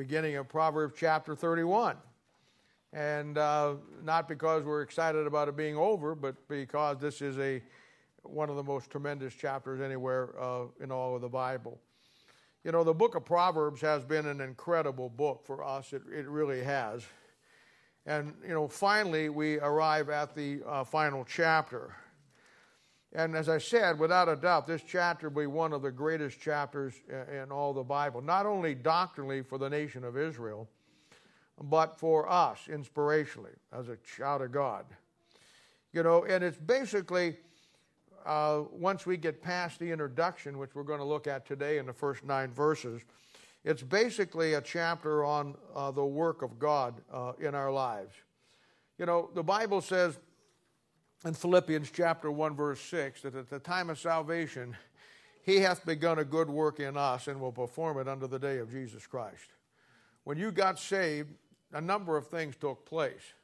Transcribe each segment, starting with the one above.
beginning of Proverbs chapter 31. And uh, not because we're excited about it being over, but because this is a one of the most tremendous chapters anywhere uh, in all of the Bible. You know, the book of Proverbs has been an incredible book for us. It, it really has. And, you know, finally we arrive at the uh, final chapter. And as I said, without a doubt, this chapter will be one of the greatest chapters in all the Bible, not only doctrinally for the nation of Israel, but for us inspirationally as a child of God. You know, and it's basically, uh, once we get past the introduction, which we're going to look at today in the first nine verses, it's basically a chapter on uh, the work of God uh, in our lives. You know, the Bible says, in Philippians chapter 1, verse 6, that at the time of salvation, he hath begun a good work in us and will perform it unto the day of Jesus Christ. When you got saved, a number of things took place.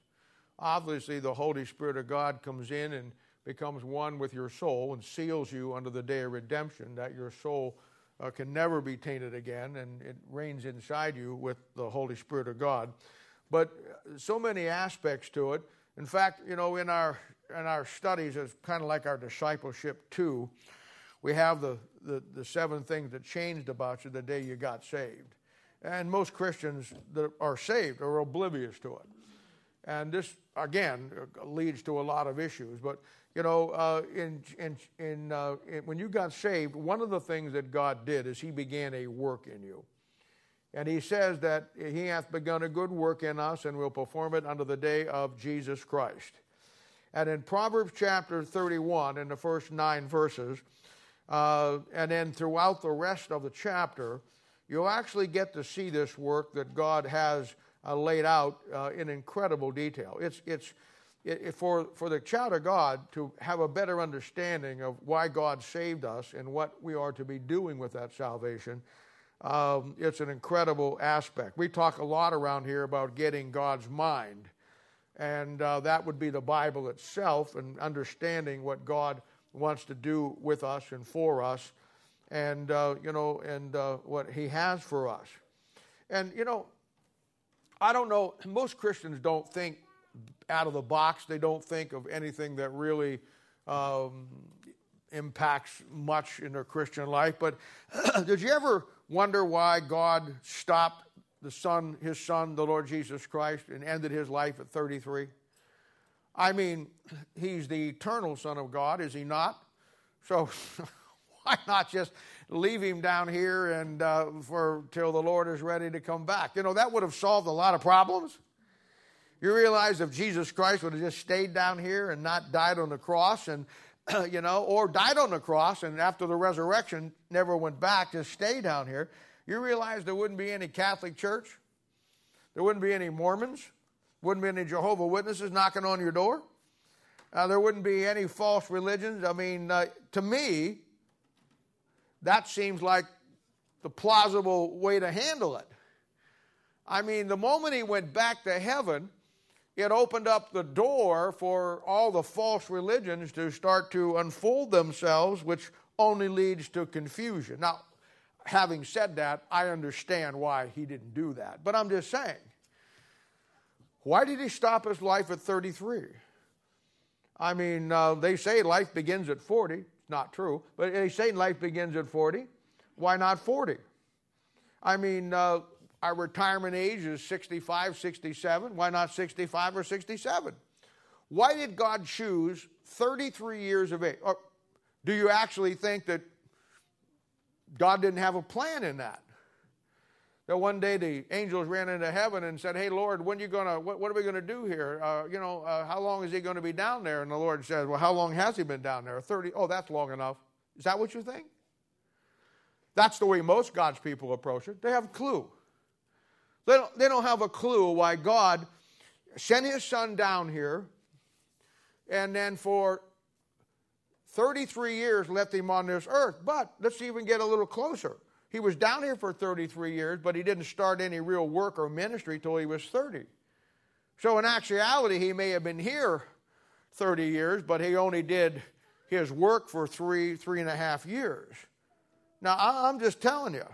Obviously, the Holy Spirit of God comes in and becomes one with your soul and seals you under the day of redemption, that your soul uh, can never be tainted again, and it reigns inside you with the Holy Spirit of God. But uh, so many aspects to it. In fact, you know, in our in our studies is kind of like our discipleship too. We have the, the, the seven things that changed about you the day you got saved. And most Christians that are saved are oblivious to it. And this, again, leads to a lot of issues. But, you know, uh, in, in, in, uh, in, when you got saved, one of the things that God did is He began a work in you. And He says that He hath begun a good work in us and will perform it unto the day of Jesus Christ. And in Proverbs chapter 31, in the first nine verses, uh, and then throughout the rest of the chapter, you'll actually get to see this work that God has uh, laid out uh, in incredible detail. It's, it's it, for, for the child of God to have a better understanding of why God saved us and what we are to be doing with that salvation. Um, it's an incredible aspect. We talk a lot around here about getting God's mind and uh, that would be the Bible itself and understanding what God wants to do with us and for us, and uh, you know, and uh, what He has for us. And you know, I don't know. Most Christians don't think out of the box. They don't think of anything that really um, impacts much in their Christian life. But did you ever wonder why God stopped the Son, his Son, the Lord Jesus Christ, and ended his life at 33? I mean, he's the eternal Son of God, is he not? So why not just leave him down here and uh, for till the Lord is ready to come back? You know, that would have solved a lot of problems. You realize if Jesus Christ would have just stayed down here and not died on the cross and you know, or died on the cross and after the resurrection never went back, just stay down here, you realize there wouldn't be any Catholic Church? There wouldn't be any Mormons? Wouldn't be any Jehovah Witnesses knocking on your door? Uh, there wouldn't be any false religions. I mean, uh, to me, that seems like the plausible way to handle it. I mean, the moment he went back to heaven, it opened up the door for all the false religions to start to unfold themselves, which only leads to confusion. Now, having said that, I understand why he didn't do that. But I'm just saying, why did he stop his life at 33? I mean, uh, they say life begins at 40. It's not true. But they say life begins at 40. Why not 40? I mean, uh, our retirement age is 65, 67. Why not 65 or 67? Why did God choose 33 years of age? Or do you actually think that God didn't have a plan in that. That one day the angels ran into heaven and said, "Hey Lord, when you gonna? What, what, are we gonna do here? Uh, you know, uh, how long is he going to be down there?" And the Lord says, "Well, how long has he been down there? Thirty? Oh, that's long enough. Is that what you think? That's the way most God's people approach it. They have a clue. They don't, they don't have a clue why God sent His Son down here, and then for 33 years left him on this earth. But let's even get a little closer. He was down here for 33 years, but he didn't start any real work or ministry till he was 30. So, in actuality, he may have been here 30 years, but he only did his work for three, three and a half years. Now, I'm just telling you,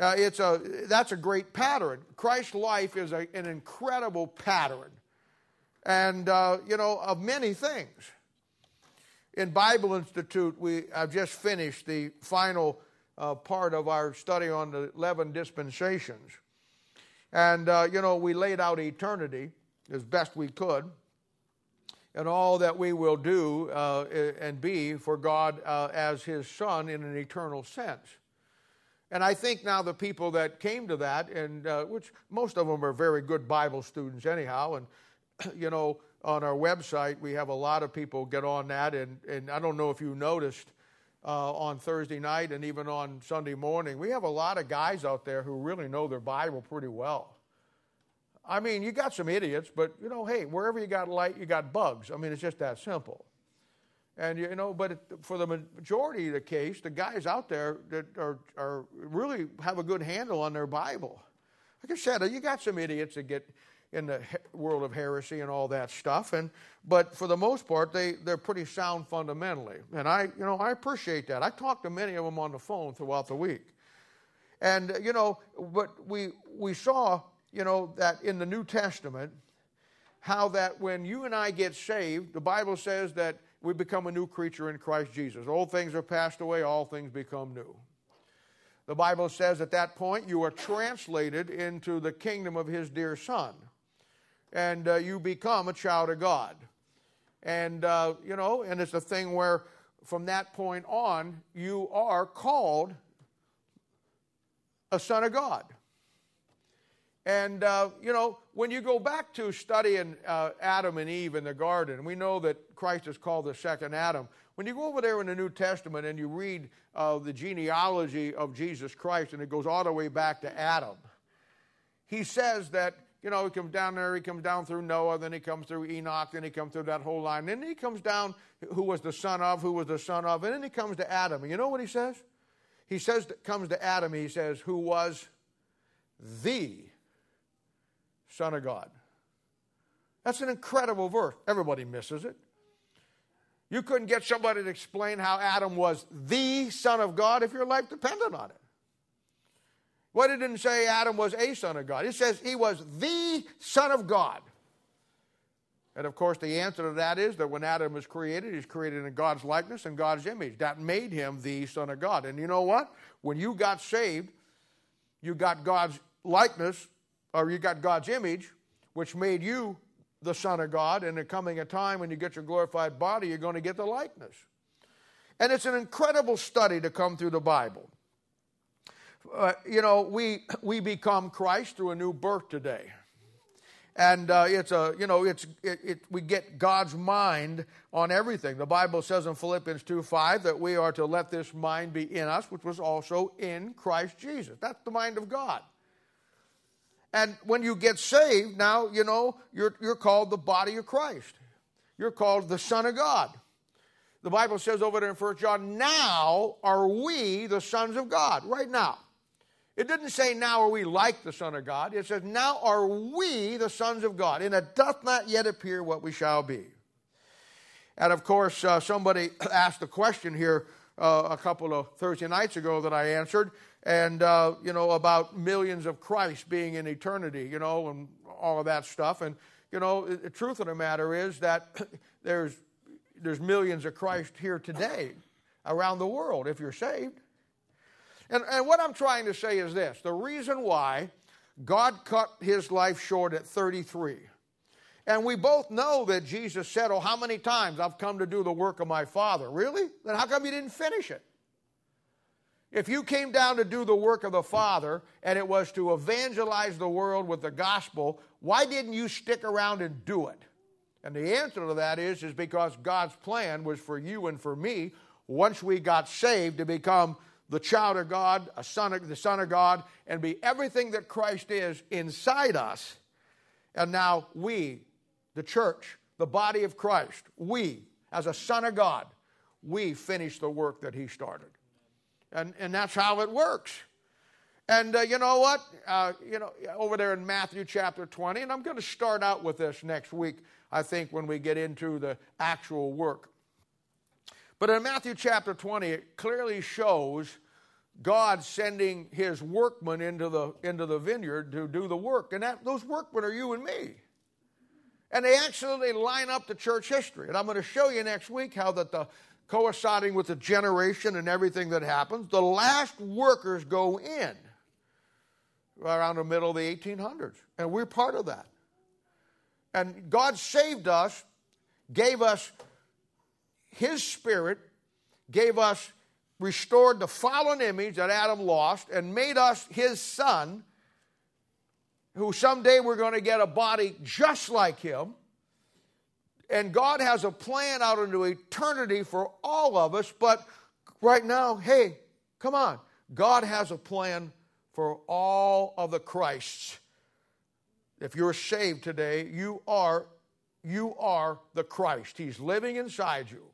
Uh, it's a, that's a great pattern. Christ's life is a, an incredible pattern, and uh, you know of many things. In Bible Institute, we have just finished the final uh, part of our study on the eleven dispensations, and uh, you know we laid out eternity as best we could, and all that we will do uh, and be for God uh, as His Son in an eternal sense. And I think now the people that came to that, and uh, which most of them are very good Bible students anyhow, and you know, on our website we have a lot of people get on that, and, and I don't know if you noticed uh, on Thursday night and even on Sunday morning, we have a lot of guys out there who really know their Bible pretty well. I mean, you got some idiots, but you know, hey, wherever you got light, you got bugs. I mean, it's just that simple. And you know, but for the majority of the case, the guys out there that are, are really have a good handle on their Bible. Like I said, you got some idiots that get in the world of heresy and all that stuff, and but for the most part, they they're pretty sound fundamentally. And I, you know, I appreciate that. I talked to many of them on the phone throughout the week, and uh, you know, but we we saw, you know, that in the New Testament, how that when you and I get saved, the Bible says that we become a new creature in Christ Jesus. Old things are passed away, all things become new. The Bible says at that point you are translated into the kingdom of His dear Son, and uh, you become a child of God. And, uh, you know, and it's a thing where from that point on, you are called a son of God. And, uh, you know, when you go back to studying uh, Adam and Eve in the garden, we know that Christ is called the second Adam. When you go over there in the New Testament and you read uh, the genealogy of Jesus Christ, and it goes all the way back to Adam, he says that, you know, he comes down there, he comes down through Noah, then he comes through Enoch, then he comes through that whole line. Then he comes down, who was the son of, who was the son of, and then he comes to Adam. And you know what he says? He says, that comes to Adam, he says, who was the Son of God. That's an incredible verse. Everybody misses it. You couldn't get somebody to explain how Adam was the Son of God if your life depended on it. What it didn't say Adam was a Son of God. It says he was the Son of God. And of course, the answer to that is that when Adam was created, he's created in God's likeness and God's image. That made him the Son of God. And you know what? When you got saved, you got God's likeness or you got God's image, which made you the Son of God, and there coming a time when you get your glorified body, you're going to get the likeness. And it's an incredible study to come through the Bible. Uh, you know, we, we become Christ through a new birth today. And uh, it's a, you know, it's, it, it, we get God's mind on everything. The Bible says in Philippians 2 5 that we are to let this mind be in us, which was also in Christ Jesus. That's the mind of God. And when you get saved, now, you know, you're, you're called the body of Christ. You're called the Son of God. The Bible says over there in 1 John, now are we the sons of God, right now. It didn't say now are we like the Son of God. It says now are we the sons of God, and it doth not yet appear what we shall be. And of course, uh, somebody asked a question here uh, a couple of Thursday nights ago that I answered and uh, you know about millions of Christ being in eternity, you know, and all of that stuff. And you know, the truth of the matter is that there's there's millions of Christ here today around the world if you're saved. And, and what I'm trying to say is this: the reason why God cut his life short at 33. And we both know that Jesus said, Oh, how many times I've come to do the work of my Father? Really? Then how come you didn't finish it? If you came down to do the work of the Father and it was to evangelize the world with the gospel, why didn't you stick around and do it? And the answer to that is, is because God's plan was for you and for me, once we got saved, to become the child of God, a son of, the Son of God, and be everything that Christ is inside us. And now we, the church, the body of Christ, we, as a son of God, we finish the work that he started. And, and that's how it works. And uh, you know what? Uh, you know, over there in Matthew chapter 20, and I'm going to start out with this next week, I think, when we get into the actual work. But in Matthew chapter 20, it clearly shows God sending his workmen into the, into the vineyard to do the work. And that, those workmen are you and me. And they actually line up to church history. And I'm going to show you next week how that the coinciding with the generation and everything that happens, the last workers go in around the middle of the 1800s. And we're part of that. And God saved us, gave us His Spirit, gave us, restored the fallen image that Adam lost, and made us His Son, who someday we're going to get a body just like Him. And God has a plan out into eternity for all of us, but right now, hey, come on. God has a plan for all of the Christs. If you're saved today, you are you are the Christ. He's living inside you.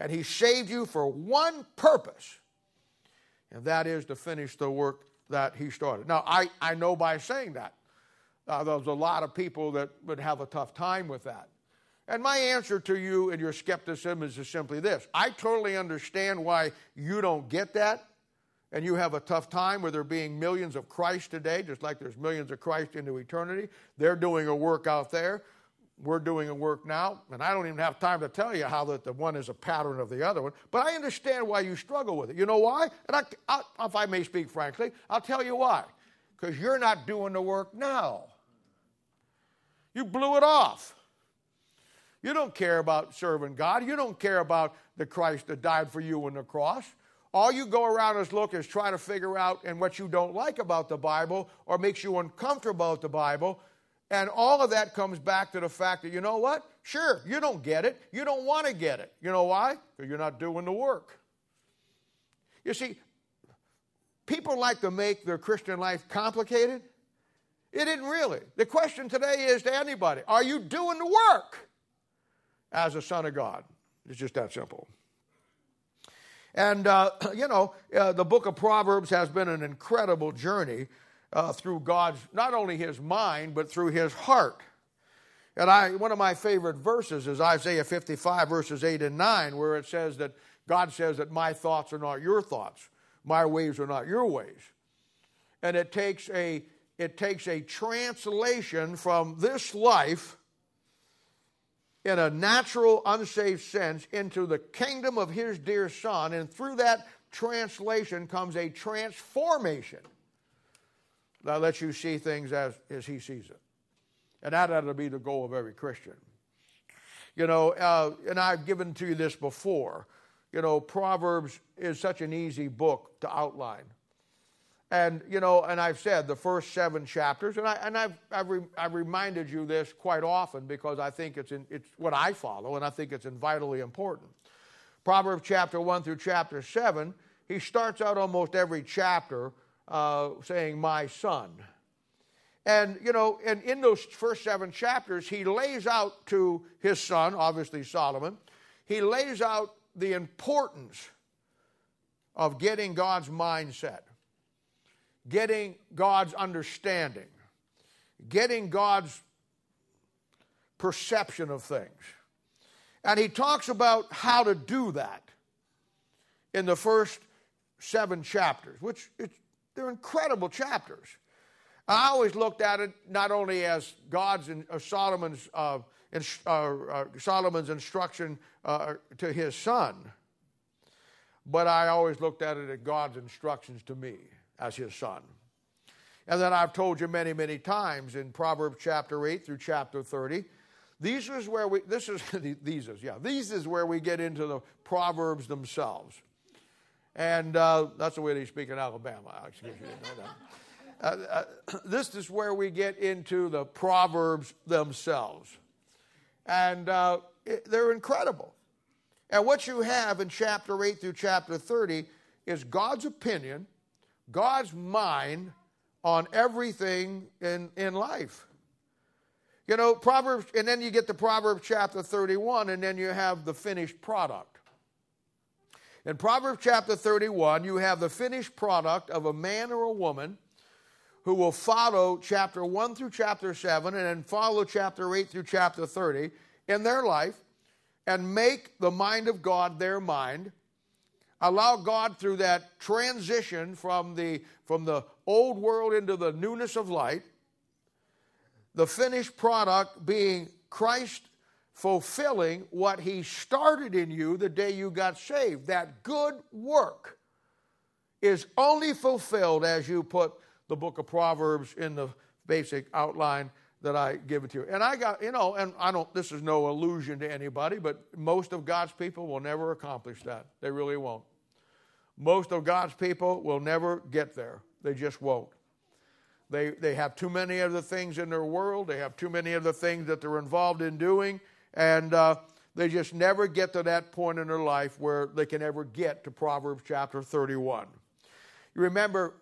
And he saved you for one purpose. And that is to finish the work that he started. Now, I, I know by saying that, uh, there's a lot of people that would have a tough time with that. And my answer to you and your skepticism is simply this I totally understand why you don't get that and you have a tough time with there being millions of Christ today, just like there's millions of Christ into eternity. They're doing a work out there. We're doing a work now, and I don't even have time to tell you how that the one is a pattern of the other one. But I understand why you struggle with it. You know why? And I, I, if I may speak frankly, I'll tell you why. Because you're not doing the work now. You blew it off. You don't care about serving God. You don't care about the Christ that died for you on the cross. All you go around is look is try to figure out and what you don't like about the Bible or makes you uncomfortable about the Bible. And all of that comes back to the fact that, you know what? Sure, you don't get it. You don't want to get it. You know why? Because you're not doing the work. You see, people like to make their Christian life complicated. It isn't really. The question today is to anybody are you doing the work as a son of God? It's just that simple. And, uh, you know, uh, the book of Proverbs has been an incredible journey uh, through God's, not only his mind, but through his heart. And I, one of my favorite verses is Isaiah 55, verses 8 and 9, where it says that God says that my thoughts are not your thoughts, my ways are not your ways. And it takes a, it takes a translation from this life in a natural, unsaved sense into the kingdom of his dear son, and through that translation comes a transformation that lets you see things as, as he sees it. And that ought to be the goal of every Christian. You know, uh, and I've given to you this before. You know, Proverbs is such an easy book to outline. And, you know, and I've said the first seven chapters, and, I, and I've, I've, re, I've reminded you this quite often because I think it's, in, it's what I follow, and I think it's vitally important. Proverbs chapter 1 through chapter 7, he starts out almost every chapter uh, saying, My son. And, you know, and in those first seven chapters, he lays out to his son, obviously Solomon, he lays out the importance of getting God's mindset getting God's understanding, getting God's perception of things. And he talks about how to do that in the first seven chapters, which they're incredible chapters. I always looked at it not only as God's and uh, Solomon's uh, uh, uh, Solomon's instruction uh, to his son, but I always looked at it as God's instructions to me as his son. And then I've told you many, many times in Proverbs chapter 8 through chapter 30, these is where we, this is, these is, yeah, these is where we get into the Proverbs themselves. And uh, that's the way they speak in Alabama, excuse me. Uh, uh, this is where we get into the Proverbs themselves. And uh, it, they're incredible. And what you have in chapter 8 through chapter 30 is God's opinion God's mind on everything in, in life. You know, Proverbs, and then you get to Proverbs chapter 31, and then you have the finished product. In Proverbs chapter 31, you have the finished product of a man or a woman who will follow chapter 1 through chapter 7 and then follow chapter 8 through chapter 30 in their life and make the mind of God their mind. Allow God through that transition from the, from the old world into the newness of light, the finished product being Christ fulfilling what he started in you the day you got saved. That good work is only fulfilled as you put the book of Proverbs in the basic outline that I give it to you. And I got, you know, and I don't, this is no illusion to anybody, but most of God's people will never accomplish that. They really won't. Most of God's people will never get there. They just won't. They, they have too many other things in their world. They have too many other things that they're involved in doing. And uh, they just never get to that point in their life where they can ever get to Proverbs chapter 31. You remember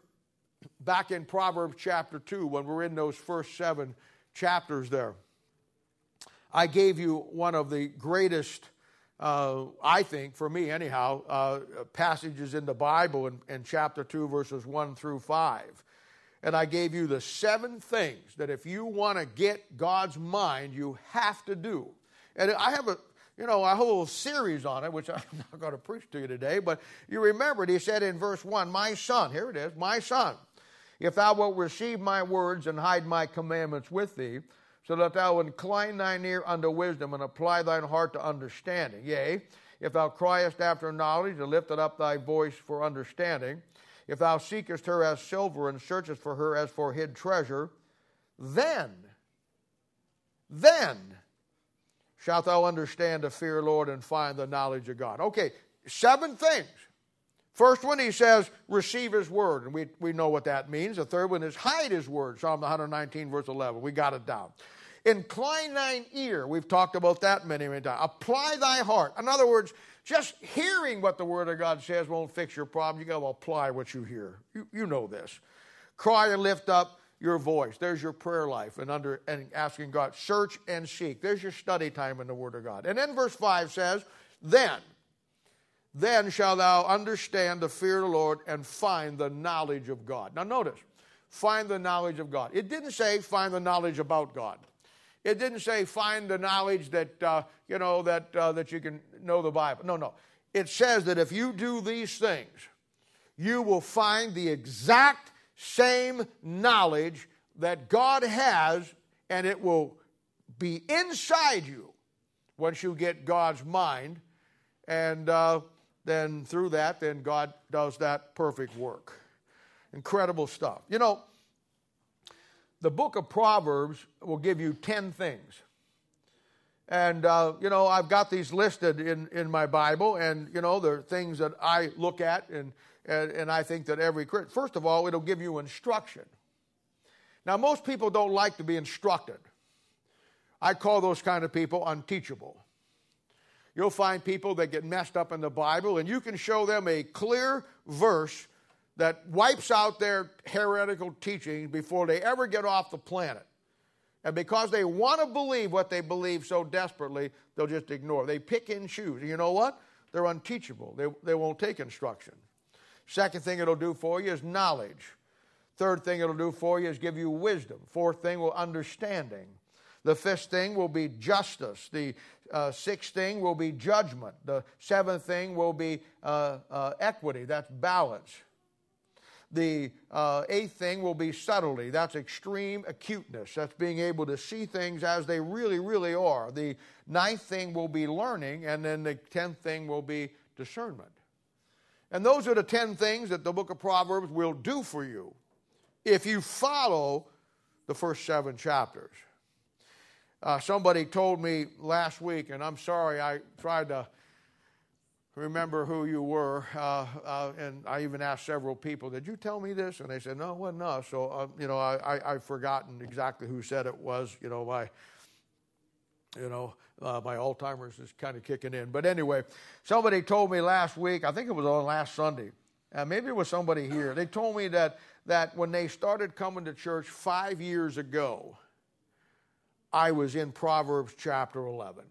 back in Proverbs chapter 2, when we're in those first seven chapters there, I gave you one of the greatest, uh, I think, for me anyhow, uh, passages in the Bible in, in chapter 2, verses 1 through 5. And I gave you the seven things that if you want to get God's mind, you have to do. And I have a, you know, a whole series on it, which I'm not going to preach to you today, but you remember it, he said in verse 1, My son, here it is, my son, if thou wilt receive my words and hide my commandments with thee, so that thou incline thine ear unto wisdom and apply thine heart to understanding. Yea, if thou criest after knowledge and liftest up thy voice for understanding, if thou seekest her as silver and searchest for her as for hid treasure, then, then shalt thou understand to fear, Lord, and find the knowledge of God. Okay, seven things. First one, he says, receive his word, and we, we know what that means. The third one is hide his word, Psalm 119, verse 11. We got it down. Incline thine ear. We've talked about that many, many times. Apply thy heart. In other words, just hearing what the Word of God says won't fix your problem. You got to apply what you hear. You, you know this. Cry and lift up your voice. There's your prayer life and under and asking God, search and seek. There's your study time in the Word of God. And then verse 5 says, Then, then shall thou understand the fear of the Lord and find the knowledge of God. Now notice, find the knowledge of God. It didn't say find the knowledge about God. It didn't say find the knowledge that uh, you know that uh, that you can know the Bible. No, no. It says that if you do these things, you will find the exact same knowledge that God has, and it will be inside you once you get God's mind, and uh, then through that, then God does that perfect work. Incredible stuff. You know, the book of Proverbs will give you 10 things. And, uh, you know, I've got these listed in, in my Bible, and, you know, they're things that I look at and and, and I think that every first of all, it'll give you instruction. Now, most people don't like to be instructed. I call those kind of people unteachable. You'll find people that get messed up in the Bible, and you can show them a clear verse that wipes out their heretical teachings before they ever get off the planet. And because they want to believe what they believe so desperately, they'll just ignore. They pick and choose. You know what? They're unteachable. They, they won't take instruction. Second thing it'll do for you is knowledge. Third thing it'll do for you is give you wisdom. Fourth thing will understanding. The fifth thing will be justice. The uh, sixth thing will be judgment. The seventh thing will be uh, uh, equity. That's balance. The uh, eighth thing will be subtlety. That's extreme acuteness. That's being able to see things as they really, really are. The ninth thing will be learning. And then the tenth thing will be discernment. And those are the 10 things that the book of Proverbs will do for you if you follow the first seven chapters. Uh, somebody told me last week, and I'm sorry, I tried to remember who you were, uh, uh, and I even asked several people, "Did you tell me this?" And they said, "No, it wasn't us." So, uh, you know, I, I, have forgotten exactly who said it was. You know, my, you know, uh, my Alzheimer's is kind of kicking in. But anyway, somebody told me last week, I think it was on last Sunday, uh, maybe it was somebody here. They told me that, that when they started coming to church five years ago, I was in Proverbs chapter 11.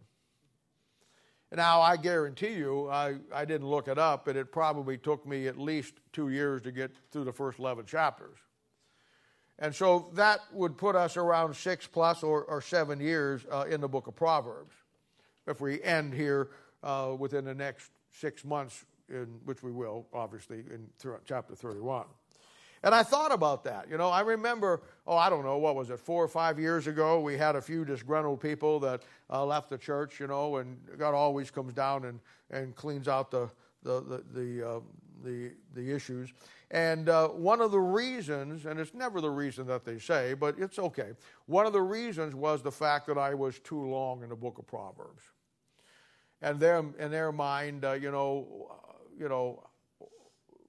Now, I guarantee you, I, I didn't look it up, but it probably took me at least two years to get through the first 11 chapters. And so that would put us around six plus or, or seven years uh, in the book of Proverbs if we end here uh, within the next six months in, which we will, obviously, in chapter 31. And I thought about that. You know, I remember, oh, I don't know, what was it, four or five years ago, we had a few disgruntled people that uh, left the church, you know, and God always comes down and, and cleans out the, the, the, the, uh, the, the issues. And uh, one of the reasons, and it's never the reason that they say, but it's okay, one of the reasons was the fact that I was too long in the book of Proverbs. And their, in their mind, uh, you know, uh, you know,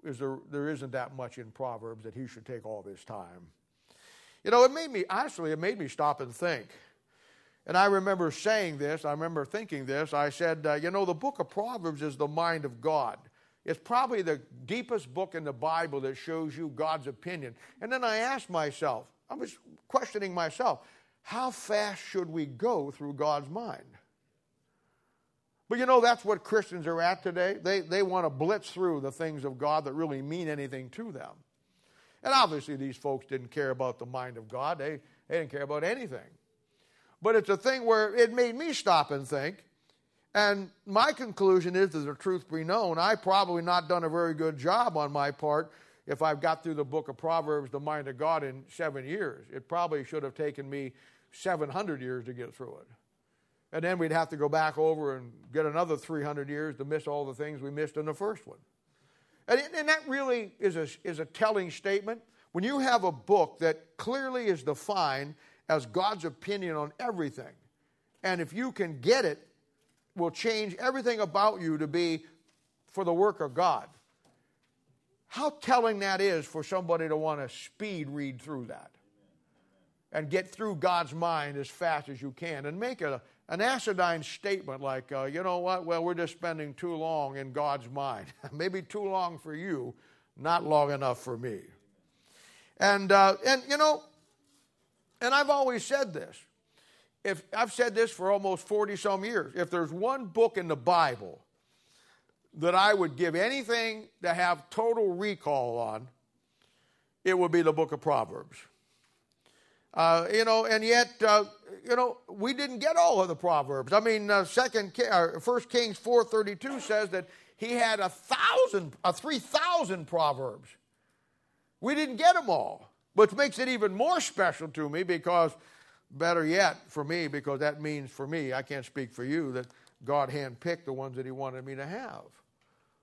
is there, there isn't that much in Proverbs that he should take all this time. You know, it made me, honestly, it made me stop and think. And I remember saying this, I remember thinking this. I said, uh, you know, the book of Proverbs is the mind of God. It's probably the deepest book in the Bible that shows you God's opinion. And then I asked myself, I was questioning myself, how fast should we go through God's mind? But you know, that's what Christians are at today. They, they want to blitz through the things of God that really mean anything to them. And obviously, these folks didn't care about the mind of God, they, they didn't care about anything. But it's a thing where it made me stop and think. And my conclusion is that the truth be known, I probably not done a very good job on my part if I've got through the book of Proverbs, the mind of God, in seven years. It probably should have taken me 700 years to get through it. And then we'd have to go back over and get another 300 years to miss all the things we missed in the first one. And, and that really is a, is a telling statement. When you have a book that clearly is defined as God's opinion on everything, and if you can get it, will change everything about you to be for the work of God. How telling that is for somebody to want to speed read through that and get through God's mind as fast as you can and make a, an acidine statement like, uh, you know what, well, we're just spending too long in God's mind. Maybe too long for you, not long enough for me. And, uh, and you know, and I've always said this. If I've said this for almost 40 some years. If there's one book in the Bible that I would give anything to have total recall on, it would be the book of Proverbs. Uh, you know, and yet, uh, you know, we didn't get all of the proverbs. I mean, uh, Second, uh, First Kings four thirty two says that he had a thousand, a three thousand proverbs. We didn't get them all, which makes it even more special to me because, better yet, for me, because that means for me, I can't speak for you, that God handpicked the ones that He wanted me to have.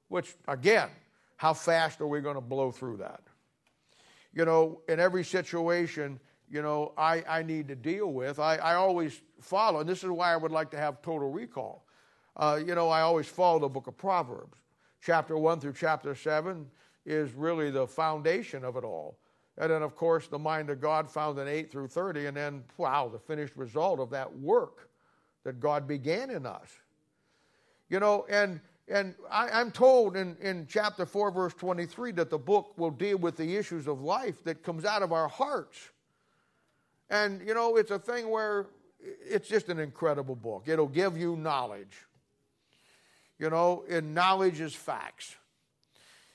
Which, again, how fast are we going to blow through that? You know, in every situation you know, I, I need to deal with. I, I always follow, and this is why I would like to have total recall. Uh, you know, I always follow the book of Proverbs. Chapter 1 through chapter 7 is really the foundation of it all. And then, of course, the mind of God found in 8 through 30, and then, wow, the finished result of that work that God began in us. You know, and and I, am told in, in chapter 4, verse 23, that the book will deal with the issues of life that comes out of our hearts. And, you know, it's a thing where it's just an incredible book. It'll give you knowledge. You know, and knowledge is facts.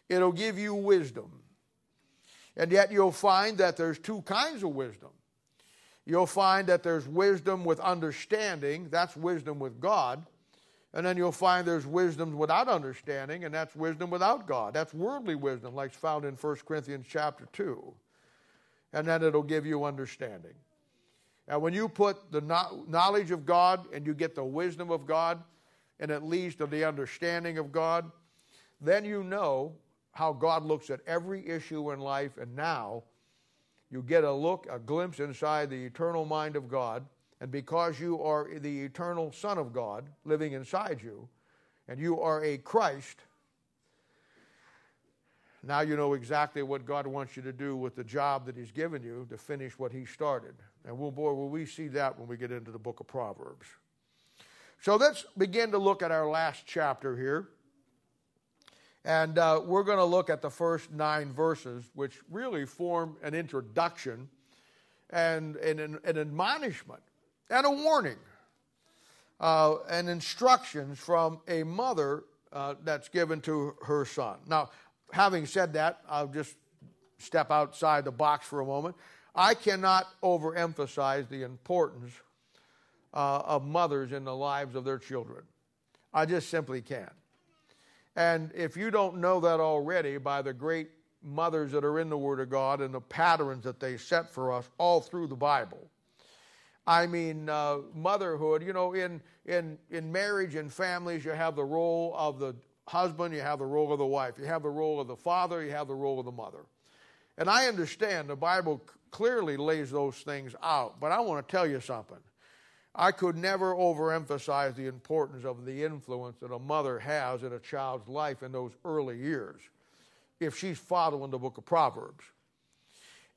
It'll give you wisdom. And yet you'll find that there's two kinds of wisdom. You'll find that there's wisdom with understanding, that's wisdom with God. And then you'll find there's wisdom without understanding, and that's wisdom without God. That's worldly wisdom, like it's found in 1 Corinthians chapter 2 and then it'll give you understanding. And when you put the knowledge of God and you get the wisdom of God, and it leads to the understanding of God, then you know how God looks at every issue in life, and now you get a look, a glimpse inside the eternal mind of God. And because you are the eternal Son of God living inside you, and you are a Christ, now you know exactly what God wants you to do with the job that He's given you to finish what He started. And well, boy, will we see that when we get into the book of Proverbs. So let's begin to look at our last chapter here. And uh, we're going to look at the first nine verses, which really form an introduction and, an, an admonishment and a warning uh, and instructions from a mother uh, that's given to her son. Now, having said that, I'll just step outside the box for a moment. I cannot overemphasize the importance uh, of mothers in the lives of their children. I just simply can't. And if you don't know that already by the great mothers that are in the Word of God and the patterns that they set for us all through the Bible, I mean, uh, motherhood, you know, in, in, in marriage and families, you have the role of the husband, you have the role of the wife, you have the role of the father, you have the role of the mother. And I understand the Bible clearly lays those things out, but I want to tell you something. I could never overemphasize the importance of the influence that a mother has in a child's life in those early years if she's following the book of Proverbs.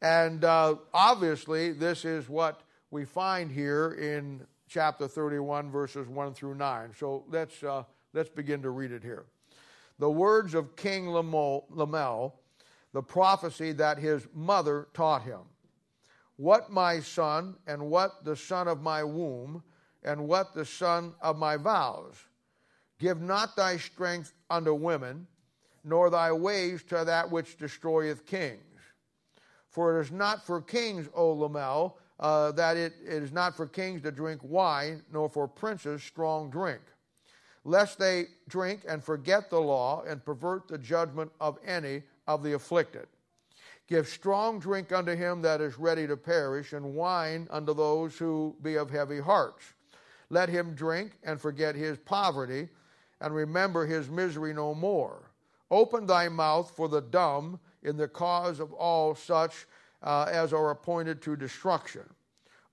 And uh, obviously, this is what we find here in chapter 31, verses 1 through 9. So let's, uh, let's begin to read it here. The words of King Lemuel, the prophecy that his mother taught him. What my son, and what the son of my womb, and what the son of my vows. Give not thy strength unto women, nor thy ways to that which destroyeth kings. For it is not for kings, O Lemuel, uh, that it, it is not for kings to drink wine, nor for princes strong drink, lest they drink and forget the law and pervert the judgment of any of the afflicted. Give strong drink unto him that is ready to perish, and wine unto those who be of heavy hearts. Let him drink and forget his poverty, and remember his misery no more. Open thy mouth for the dumb in the cause of all such uh, as are appointed to destruction.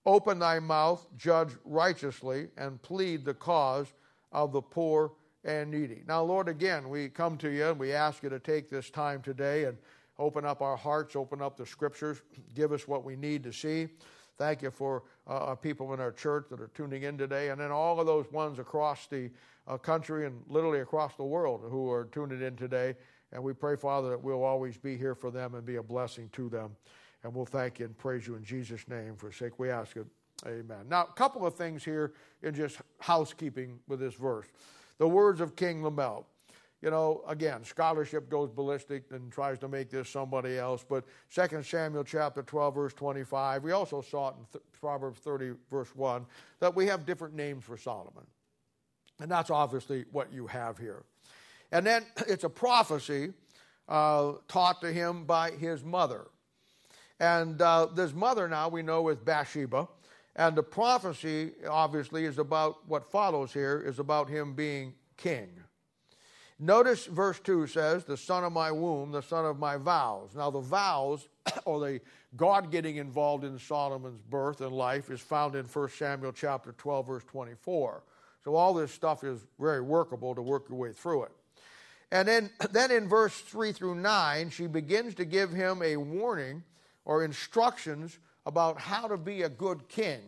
Open thy mouth, judge righteously, and plead the cause of the poor and needy. Now, Lord, again, we come to you and we ask you to take this time today and Open up our hearts, open up the scriptures, give us what we need to see. Thank you for uh, people in our church that are tuning in today, and then all of those ones across the uh, country and literally across the world who are tuning in today. And we pray, Father, that we'll always be here for them and be a blessing to them. And we'll thank you and praise you in Jesus' name. For sake we ask it. Amen. Now, a couple of things here in just housekeeping with this verse. The words of King Lemuel you know, again, scholarship goes ballistic and tries to make this somebody else. But 2 Samuel chapter 12, verse 25, we also saw it in th- Proverbs 30, verse 1, that we have different names for Solomon. And that's obviously what you have here. And then it's a prophecy uh, taught to him by his mother. And uh, this mother now we know is Bathsheba. And the prophecy, obviously, is about what follows here is about him being king. Notice verse 2 says, The son of my womb, the son of my vows. Now, the vows, or the God getting involved in Solomon's birth and life, is found in 1 Samuel chapter 12, verse 24. So, all this stuff is very workable to work your way through it. And then, then in verse 3 through 9, she begins to give him a warning or instructions about how to be a good king.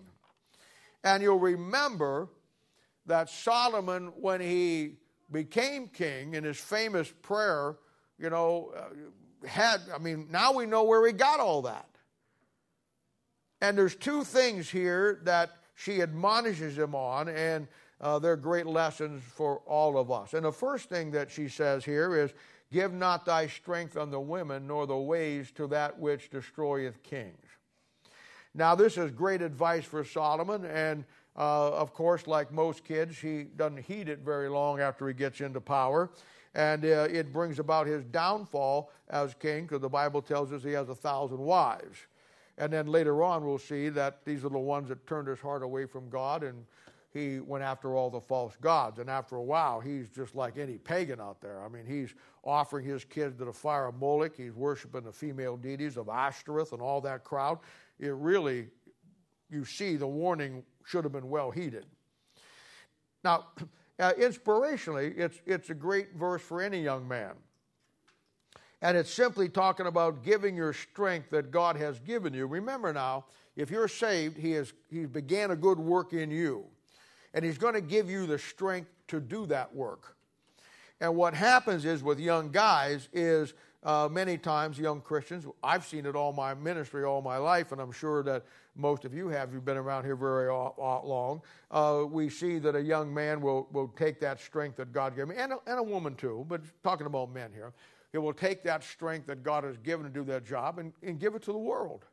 And you'll remember that Solomon, when he became king in his famous prayer, you know, uh, had, I mean, now we know where he got all that. And there's two things here that she admonishes him on, and uh, they're great lessons for all of us. And the first thing that she says here is, Give not thy strength unto women, nor the ways to that which destroyeth kings. Now, this is great advice for Solomon, and uh, of course, like most kids, he doesn't heed it very long after he gets into power. And uh, it brings about his downfall as king, because the Bible tells us he has a thousand wives. And then later on, we'll see that these are the ones that turned his heart away from God, and he went after all the false gods. And after a while, he's just like any pagan out there. I mean, he's offering his kids to the fire of Moloch, he's worshiping the female deities of Ashtoreth and all that crowd. It really, you see the warning should have been well heeded. Now, uh, inspirationally, it's, it's a great verse for any young man. And it's simply talking about giving your strength that God has given you. Remember now, if you're saved, He, has, he began a good work in you. And He's going to give you the strength to do that work. And what happens is with young guys is uh, many times young Christians, I've seen it all my ministry, all my life, and I'm sure that most of you have, you've been around here very long. Uh, we see that a young man will, will take that strength that God gave me, and a, and a woman too, but talking about men here. He will take that strength that God has given to do that job and, and give it to the world.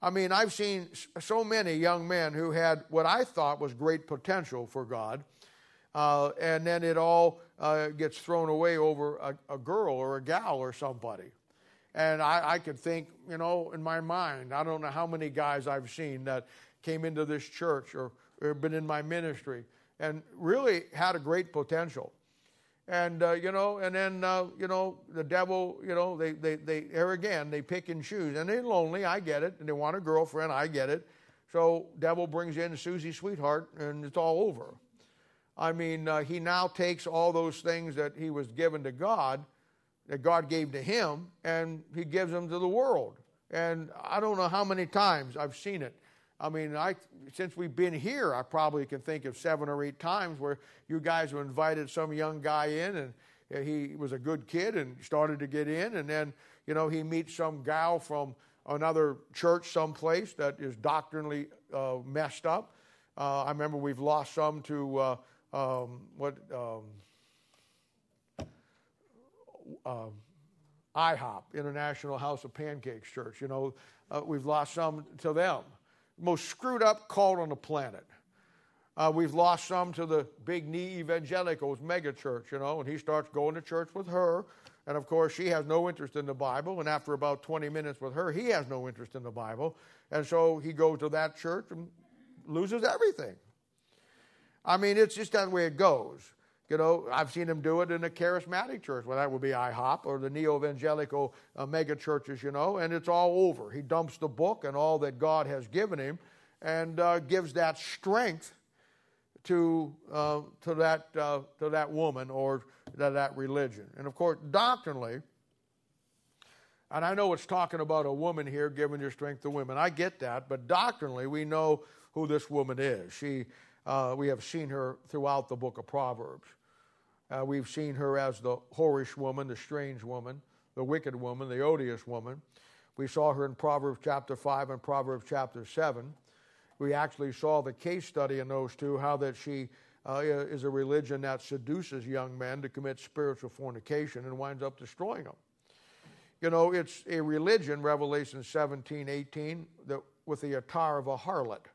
I mean, I've seen so many young men who had what I thought was great potential for God, uh, and then it all uh, gets thrown away over a, a, girl or a gal or somebody. And I, I could think, you know, in my mind, I don't know how many guys I've seen that came into this church or, or been in my ministry and really had a great potential. And, uh, you know, and then, uh, you know, the devil, you know, they, they, they, here again, they pick and choose. And they're lonely, I get it. And they want a girlfriend, I get it. So devil brings in Susie Sweetheart and it's all over. I mean, uh, he now takes all those things that he was given to God, that God gave to him, and he gives them to the world. And I don't know how many times I've seen it. I mean, I, since we've been here, I probably can think of seven or eight times where you guys have invited some young guy in and he was a good kid and started to get in, and then, you know, he meets some gal from another church someplace that is doctrinally uh, messed up. Uh, I remember we've lost some to uh, um, what um, uh, IHOP, International House of Pancakes Church. You know, uh, we've lost some to them. Most screwed up cult on the planet. Uh, we've lost some to the big neo evangelicals mega church, you know, and he starts going to church with her. And of course, she has no interest in the Bible. And after about 20 minutes with her, he has no interest in the Bible. And so he goes to that church and loses everything. I mean, it's just that way it goes. You know, I've seen him do it in a charismatic church. Well, that would be IHOP or the neo evangelical uh, mega churches, you know, and it's all over. He dumps the book and all that God has given him and uh, gives that strength to, uh, to, that, uh, to that woman or to that religion. And of course, doctrinally, and I know it's talking about a woman here giving your strength to women. I get that, but doctrinally, we know who this woman is. She uh, we have seen her throughout the book of Proverbs. Uh, we've seen her as the whorish woman, the strange woman, the wicked woman, the odious woman. We saw her in Proverbs chapter 5 and Proverbs chapter 7. We actually saw the case study in those two, how that she uh, is a religion that seduces young men to commit spiritual fornication and winds up destroying them. You know, it's a religion, Revelation 17, 18, that, with the attire of a harlot.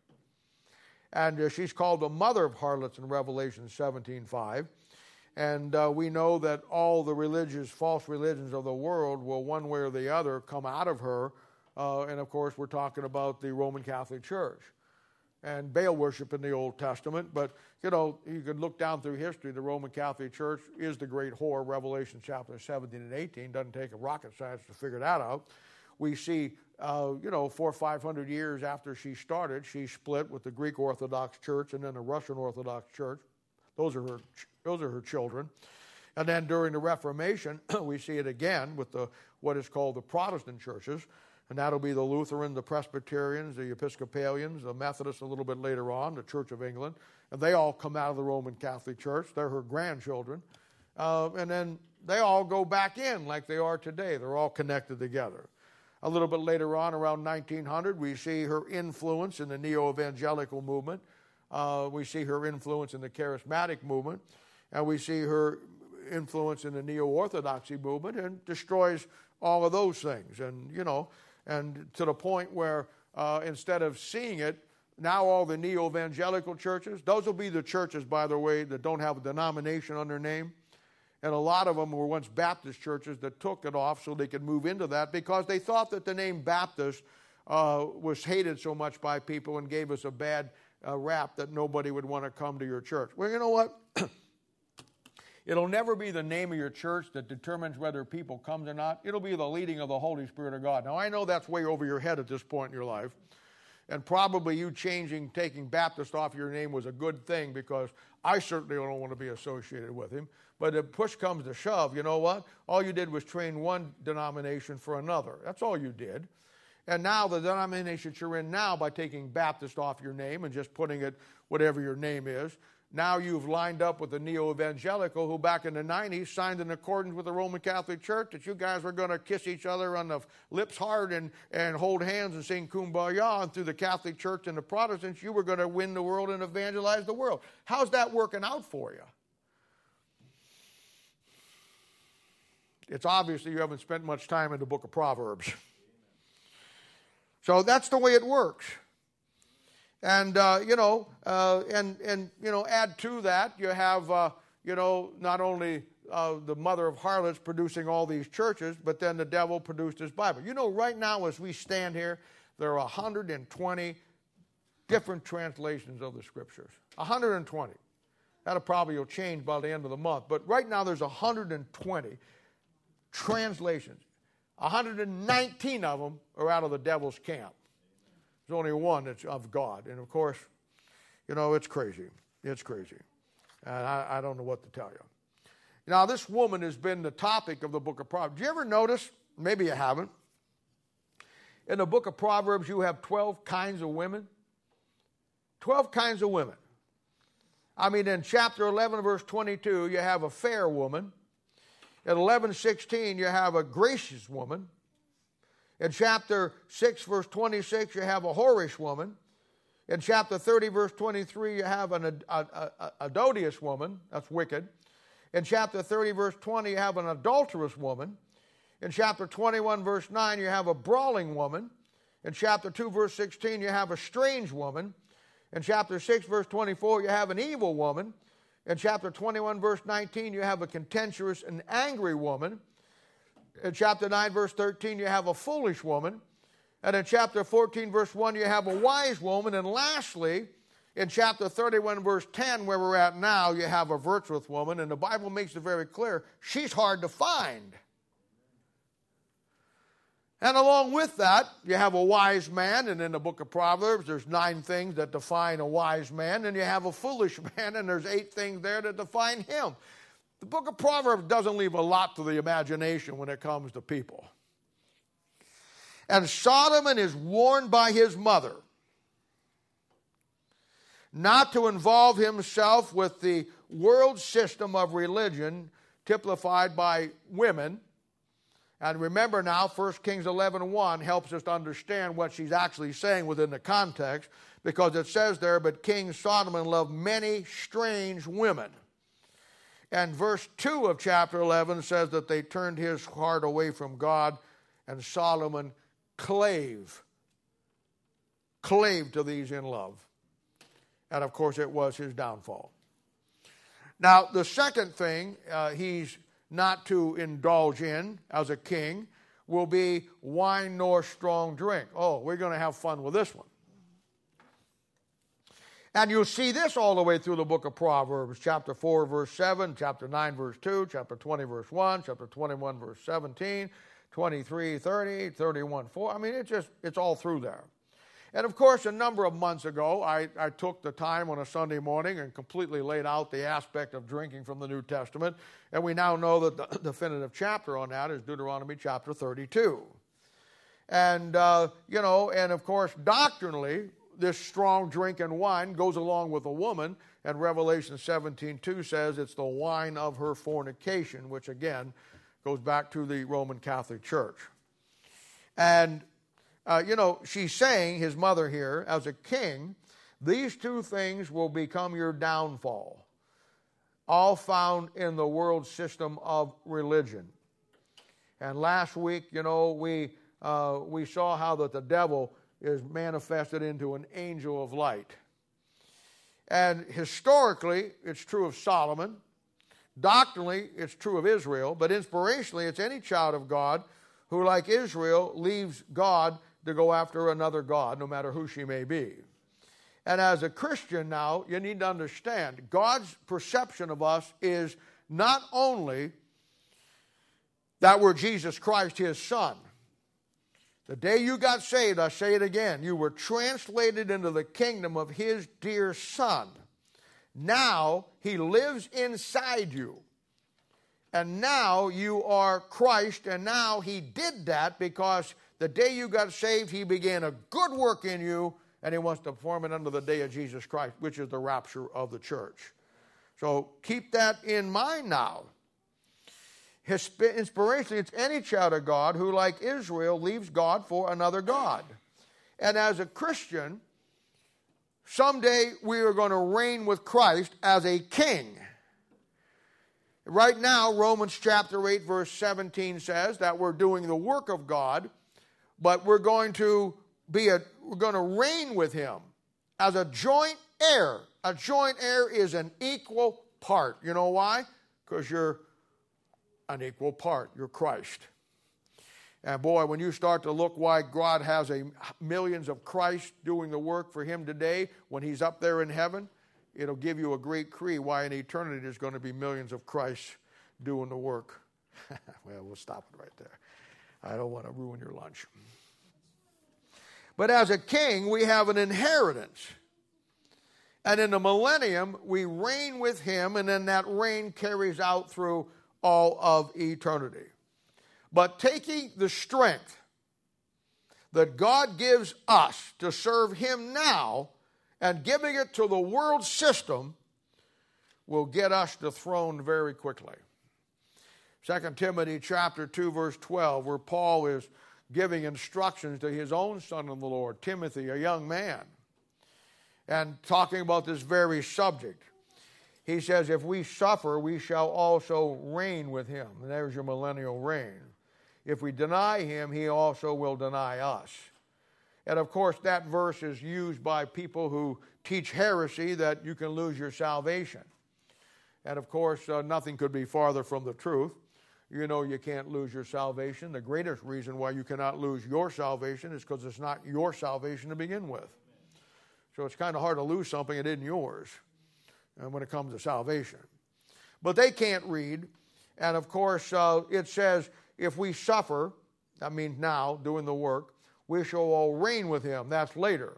And uh, she's called the mother of harlots in Revelation 17:5. And uh, we know that all the religious, false religions of the world will, one way or the other, come out of her. Uh, and of course, we're talking about the Roman Catholic Church and Baal worship in the Old Testament. But, you know, you can look down through history. The Roman Catholic Church is the great whore, Revelation chapter 17 and 18. Doesn't take a rocket science to figure that out. We see uh, you know, four or five hundred years after she started, she split with the Greek Orthodox Church and then the Russian Orthodox Church. Those are her, those are her children. And then during the Reformation, we see it again with the, what is called the Protestant churches. And that'll be the Lutheran, the Presbyterians, the Episcopalians, the Methodists a little bit later on, the Church of England. And they all come out of the Roman Catholic Church. They're her grandchildren. Uh, and then they all go back in like they are today. They're all connected together. A little bit later on, around 1900, we see her influence in the neo evangelical movement. Uh, we see her influence in the charismatic movement. And we see her influence in the neo orthodoxy movement and destroys all of those things. And, you know, and to the point where uh, instead of seeing it, now all the neo evangelical churches, those will be the churches, by the way, that don't have a denomination on their name. And a lot of them were once Baptist churches that took it off so they could move into that because they thought that the name Baptist uh, was hated so much by people and gave us a bad uh, rap that nobody would want to come to your church. Well, you know what? It'll never be the name of your church that determines whether people come or not. It'll be the leading of the Holy Spirit of God. Now, I know that's way over your head at this point in your life. And probably you changing, taking Baptist off your name was a good thing because I certainly don't want to be associated with him. But if push comes to shove, you know what? All you did was train one denomination for another. That's all you did. And now the denomination you're in now, by taking Baptist off your name and just putting it whatever your name is, now you've lined up with the neo evangelical who back in the 90s signed in accordance with the Roman Catholic Church that you guys were going to kiss each other on the lips hard and, and hold hands and sing kumbaya. And through the Catholic Church and the Protestants, you were going to win the world and evangelize the world. How's that working out for you? It's obvious that you haven't spent much time in the book of Proverbs. So that's the way it works. And, uh, you know, uh, and, and, you know, add to that, you have, uh, you know, not only uh, the mother of harlots producing all these churches, but then the devil produced his Bible. You know, right now as we stand here, there are 120 different translations of the scriptures. 120. That'll probably change by the end of the month. But right now there's 120 translations. 119 of them are out of the devil's camp. There's only one that's of God. And of course, you know, it's crazy. It's crazy. And I, I don't know what to tell you. Now, this woman has been the topic of the book of Proverbs. Do you ever notice? Maybe you haven't. In the book of Proverbs, you have 12 kinds of women. 12 kinds of women. I mean, in chapter 11, verse 22, you have a fair woman. At 11:16, you have a gracious woman. In chapter 6, verse 26, you have a whorish woman. In chapter 30, verse 23, you have an adulterous woman. That's wicked. In chapter 30, verse 20, you have an adulterous woman. In chapter 21, verse 9, you have a brawling woman. In chapter 2, verse 16, you have a strange woman. In chapter 6, verse 24, you have an evil woman. In chapter 21, verse 19, you have a contentious and angry woman. In chapter 9, verse 13, you have a foolish woman. And in chapter 14, verse 1, you have a wise woman. And lastly, in chapter 31, verse 10, where we're at now, you have a virtuous woman. And the Bible makes it very clear she's hard to find. And along with that, you have a wise man, and in the book of Proverbs, there's nine things that define a wise man, and you have a foolish man, and there's eight things there that define him. The book of Proverbs doesn't leave a lot to the imagination when it comes to people. And Solomon is warned by his mother not to involve himself with the world system of religion typified by women and remember now, 1 Kings 11 1 helps us to understand what she's actually saying within the context because it says there, But King Solomon loved many strange women. And verse 2 of chapter 11 says that they turned his heart away from God, and Solomon clave, clave to these in love. And of course, it was his downfall. Now, the second thing uh, he's not to indulge in as a king will be wine nor strong drink. Oh, we're going to have fun with this one. And you'll see this all the way through the book of Proverbs, chapter 4, verse 7, chapter 9, verse 2, chapter 20, verse 1, chapter 21, verse 17, 23, 30, 31, 4. I mean, it's just, it's all through there. And of course, a number of months ago, I, I, took the time on a Sunday morning and completely laid out the aspect of drinking from the New Testament. And we now know that the definitive chapter on that is Deuteronomy chapter 32. And, uh, you know, and of course, doctrinally, this strong drink and wine goes along with a woman. And Revelation 17 2 says it's the wine of her fornication, which again goes back to the Roman Catholic Church. And uh, you know, she's saying, his mother here, as a king, these two things will become your downfall, all found in the world system of religion. And last week, you know, we, uh, we saw how that the devil is manifested into an angel of light. And historically, it's true of Solomon. Doctrinally, it's true of Israel. But inspirationally, it's any child of God who, like Israel, leaves God to go after another God, no matter who she may be. And as a Christian now, you need to understand God's perception of us is not only that we're Jesus Christ, his son. The day you got saved, I say it again, you were translated into the kingdom of his dear son. Now he lives inside you. And now you are Christ, and now he did that because the day you got saved, He began a good work in you, and He wants to perform it under the day of Jesus Christ, which is the rapture of the church. So keep that in mind now. Inspirationally, it's any child of God who, like Israel, leaves God for another God. And as a Christian, someday we are going to reign with Christ as a king. Right now, Romans chapter 8, verse 17 says that we're doing the work of God but we're going to be a we're going to reign with him as a joint heir. A joint heir is an equal part. You know why? Because you're an equal part. You're Christ. And boy, when you start to look why God has a millions of Christ doing the work for him today when he's up there in heaven, it'll give you a great creed why in eternity there's going to be millions of Christ doing the work. well, we'll stop it right there. I don't want to ruin your lunch. But as a king, we have an inheritance. And in the millennium, we reign with him, and then that reign carries out through all of eternity. But taking the strength that God gives us to serve him now and giving it to the world system will get us dethroned very quickly. 2 Timothy chapter 2 verse 12 where Paul is giving instructions to his own son in the Lord, Timothy, a young man, and talking about this very subject. He says, If we suffer, we shall also reign with him. And there's your millennial reign. If we deny him, he also will deny us. And of course, that verse is used by people who teach heresy that you can lose your salvation. And of course, uh, nothing could be farther from the truth you know you can't lose your salvation. The greatest reason why you cannot lose your salvation is because it's not your salvation to begin with. So it's kind of hard to lose something that isn't yours uh, when it comes to salvation. But they can't read. And of course, uh, it says, if we suffer, that means now, doing the work, we shall all reign with him. That's later.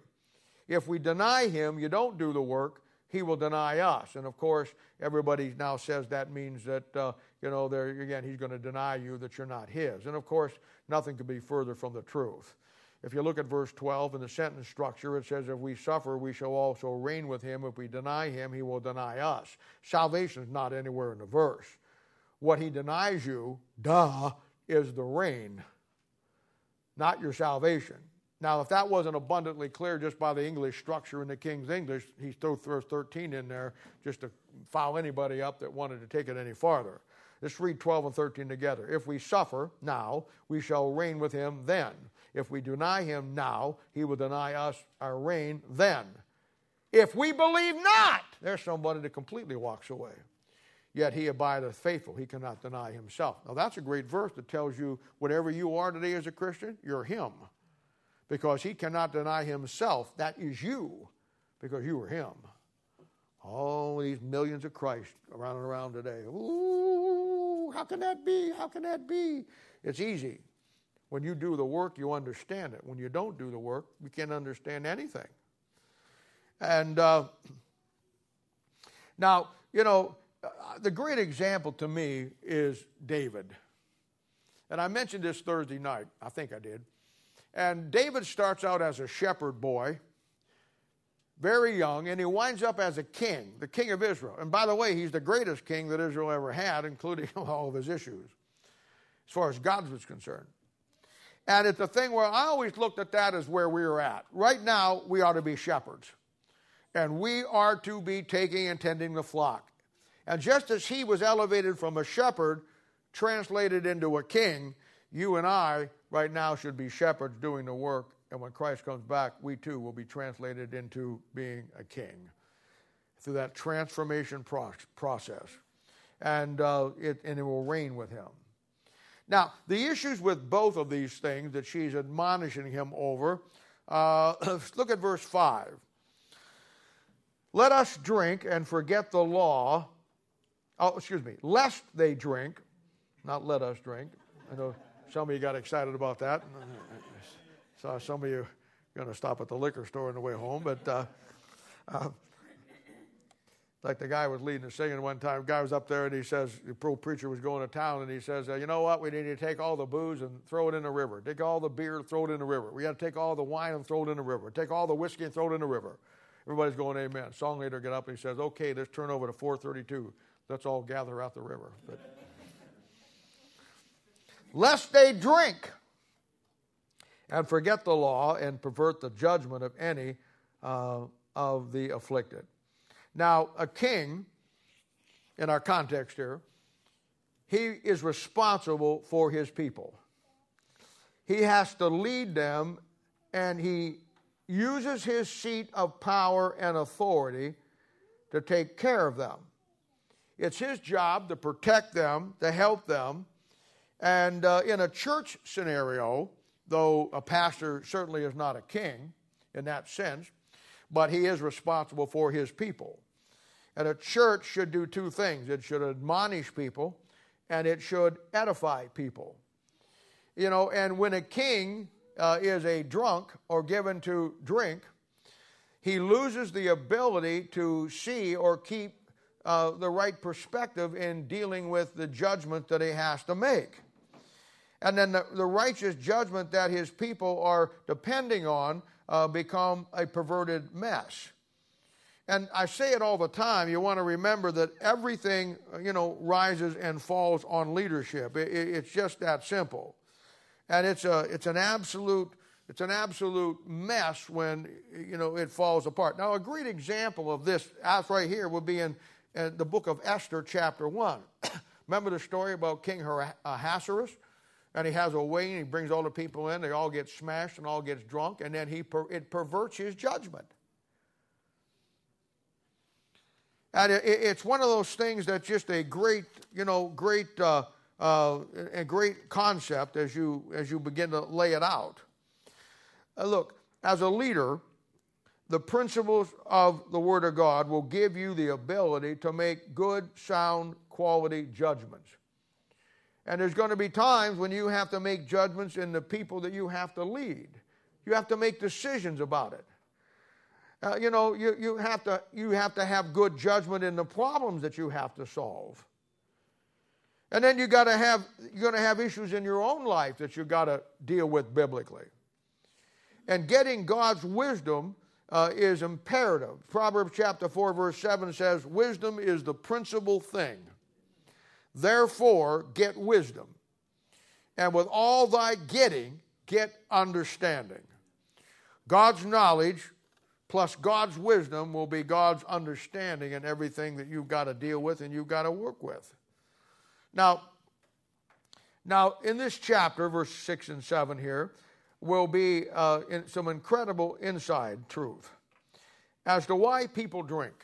If we deny him, you don't do the work, he will deny us. And of course, everybody now says that means that uh, you know, there again, he's going to deny you that you're not his. And of course, nothing could be further from the truth. If you look at verse 12 in the sentence structure, it says, If we suffer, we shall also reign with him. If we deny him, he will deny us. Salvation is not anywhere in the verse. What he denies you, duh, is the reign, not your salvation. Now, if that wasn't abundantly clear just by the English structure in the King's English, he threw verse 13 in there just to foul anybody up that wanted to take it any farther. Let's read 12 and 13 together. If we suffer now, we shall reign with him then. If we deny him now, he will deny us our reign then. If we believe not, there's somebody that completely walks away. Yet he abideth faithful. He cannot deny himself. Now, that's a great verse that tells you whatever you are today as a Christian, you're him. Because he cannot deny himself. That is you, because you are him. All these millions of Christ around and around today. Ooh, how can that be? How can that be? It's easy. When you do the work, you understand it. When you don't do the work, you can't understand anything. And uh, now, you know, uh, the great example to me is David. And I mentioned this Thursday night. I think I did. And David starts out as a shepherd boy very young, and he winds up as a king, the king of Israel. And by the way, he's the greatest king that Israel ever had, including all of his issues, as far as God was concerned. And it's a thing where I always looked at that as where we are at. Right now, we ought to be shepherds. And we are to be taking and tending the flock. And just as he was elevated from a shepherd, translated into a king, you and I right now should be shepherds doing the work and when Christ comes back, we too will be translated into being a king through that transformation process. And, uh, it, and it will reign with him. Now, the issues with both of these things that she's admonishing him over, uh, look at verse 5. Let us drink and forget the law. Oh, excuse me. Lest they drink, not let us drink. I know some of you got excited about that. So some of you going to stop at the liquor store on the way home, but uh, uh, like the guy was leading the singing one time. The guy was up there and he says, the pro preacher was going to town and he says, uh, you know what? We need to take all the booze and throw it in the river. Take all the beer, throw it in the river. We got to take all the wine and throw it in the river. Take all the whiskey and throw it in the river. Everybody's going, amen. Song leader get up and he says, okay, let's turn over to 432. Let's all gather out the river. But, Lest they drink and forget the law and pervert the judgment of any uh, of the afflicted. Now, a king, in our context here, he is responsible for his people. He has to lead them and he uses his seat of power and authority to take care of them. It's his job to protect them, to help them. And uh, in a church scenario, though a pastor certainly is not a king in that sense, but he is responsible for his people. And a church should do two things it should admonish people and it should edify people. You know, and when a king uh, is a drunk or given to drink, he loses the ability to see or keep uh, the right perspective in dealing with the judgment that he has to make. And then the, the righteous judgment that his people are depending on uh, become a perverted mess. And I say it all the time. You want to remember that everything, you know, rises and falls on leadership. It, it, it's just that simple, and it's a it's an absolute it's an absolute mess when you know it falls apart. Now, a great example of this, right here, would be in, in the book of Esther, chapter one. remember the story about King Ahasuerus? And he has a way and he brings all the people in they all get smashed and all gets drunk and then he per, it perverts his judgment. And it, it's one of those things that's just a great you know great uh, uh, a great concept as you as you begin to lay it out. Uh, look as a leader the principles of the word of god will give you the ability to make good sound quality judgments and there's going to be times when you have to make judgments in the people that you have to lead. You have to make decisions about it. Uh, you know, you, you, have to, you have to have good judgment in the problems that you have to solve. And then you got to have, you're going to have issues in your own life that you've got to deal with biblically. And getting God's wisdom uh, is imperative. Proverbs chapter 4, verse 7 says, Wisdom is the principal thing. Therefore, get wisdom. And with all thy getting, get understanding. God's knowledge plus God's wisdom will be God's understanding in everything that you've got to deal with and you've got to work with. Now, now in this chapter, verse 6 and 7 here, will be uh, in some incredible inside truth as to why people drink.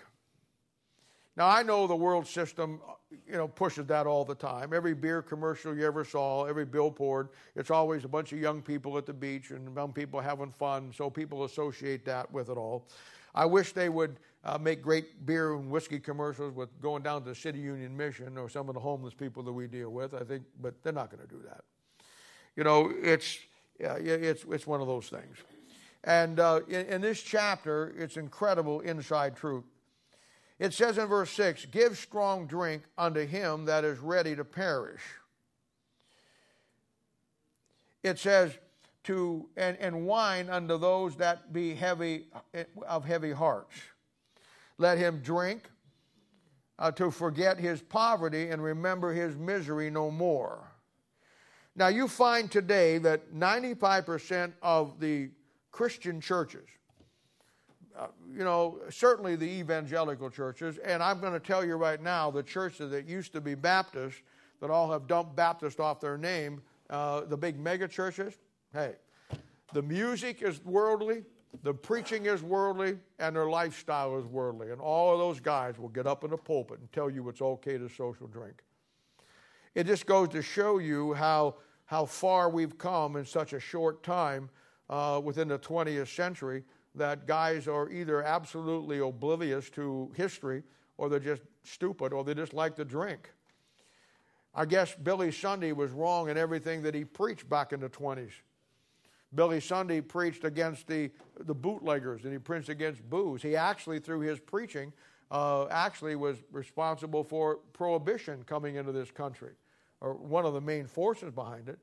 Now, I know the world system you know, pushes that all the time. Every beer commercial you ever saw, every billboard, it's always a bunch of young people at the beach and young people having fun, so people associate that with it all. I wish they would uh, make great beer and whiskey commercials with going down to the City Union Mission or some of the homeless people that we deal with. I think, but they're not going to do that. You know, it's yeah, it's it's one of those things. And uh, in, in this chapter, it's incredible inside truth. It says in verse 6 Give strong drink unto him that is ready to perish. It says, to and, and wine unto those that be heavy of heavy hearts. Let him drink uh, to forget his poverty and remember his misery no more. Now, you find today that 95% of the Christian churches you know, certainly the evangelical churches, and I'm going to tell you right now, the churches that used to be Baptist, that all have dumped Baptist off their name, uh, the big mega churches, hey, the music is worldly, the preaching is worldly, and their lifestyle is worldly. And all of those guys will get up in the pulpit and tell you it's okay to social drink. It just goes to show you how, how far we've come in such a short time uh, within the 20th century that guys are either absolutely oblivious to history or they're just stupid or they just like to drink. I guess Billy Sunday was wrong in everything that he preached back in the 20s. Billy Sunday preached against the, the bootleggers and he preached against booze. He actually, through his preaching, uh, actually was responsible for prohibition coming into this country, or one of the main forces behind it.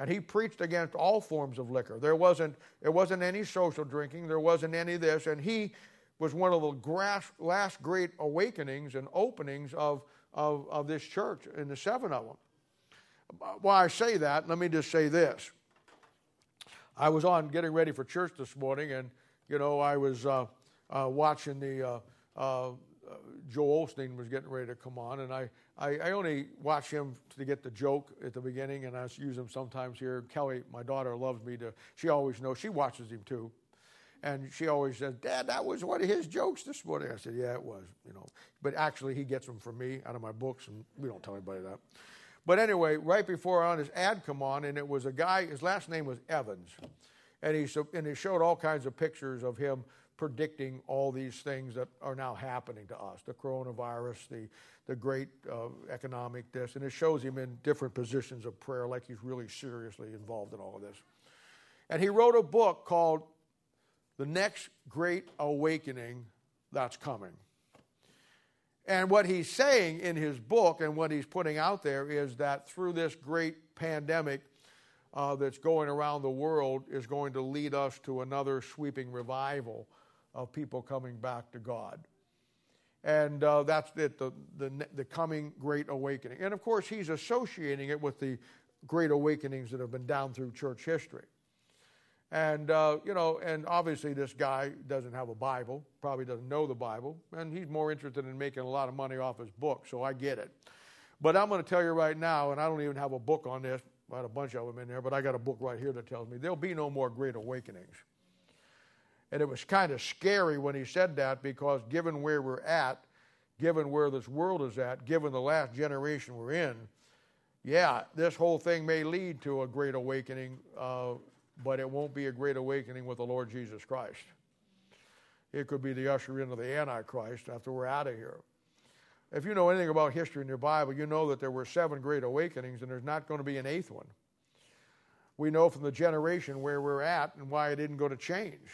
And he preached against all forms of liquor. There wasn't, there wasn't any social drinking, there wasn't any of this. And he was one of the last great awakenings and openings of, of, of this church, in the seven of them. Why I say that, let me just say this. I was on getting ready for church this morning, and, you know, I was uh, uh, watching the. Uh, Joel Osteen was getting ready to come on, and I, I, I, only watch him to get the joke at the beginning, and I use him sometimes here. Kelly, my daughter, loves me to. She always knows. She watches him too, And she always says, Dad, that was one of his jokes this morning. I said, Yeah, it was, you know. But actually, he gets them from me out of my books, and we don't tell anybody that. But anyway, right before on his ad come on, and it was a guy, his last name was Evans. And he, and he showed all kinds of pictures of him predicting all these things that are now happening to us the coronavirus, the, the great uh, economic this. And it shows him in different positions of prayer, like he's really seriously involved in all of this. And he wrote a book called The Next Great Awakening That's Coming. And what he's saying in his book and what he's putting out there is that through this great pandemic, uh, that's going around the world is going to lead us to another sweeping revival of people coming back to God. And uh, that's it, the, the, the coming Great Awakening. And of course, he's associating it with the great awakenings that have been down through church history. And, uh, you know, and obviously this guy doesn't have a Bible, probably doesn't know the Bible, and he's more interested in making a lot of money off his book, so I get it. But I'm going to tell you right now, and I don't even have a book on this, I had a bunch of them in there, but I got a book right here that tells me there'll be no more great awakenings. And it was kind of scary when he said that because given where we're at, given where this world is at, given the last generation we're in, yeah, this whole thing may lead to a great awakening, uh, but it won't be a great awakening with the Lord Jesus Christ. It could be the usher into the Antichrist after we're out of here. If you know anything about history in your Bible, you know that there were seven great awakenings, and there's not going to be an eighth one. We know from the generation where we're at and why it didn't go to change.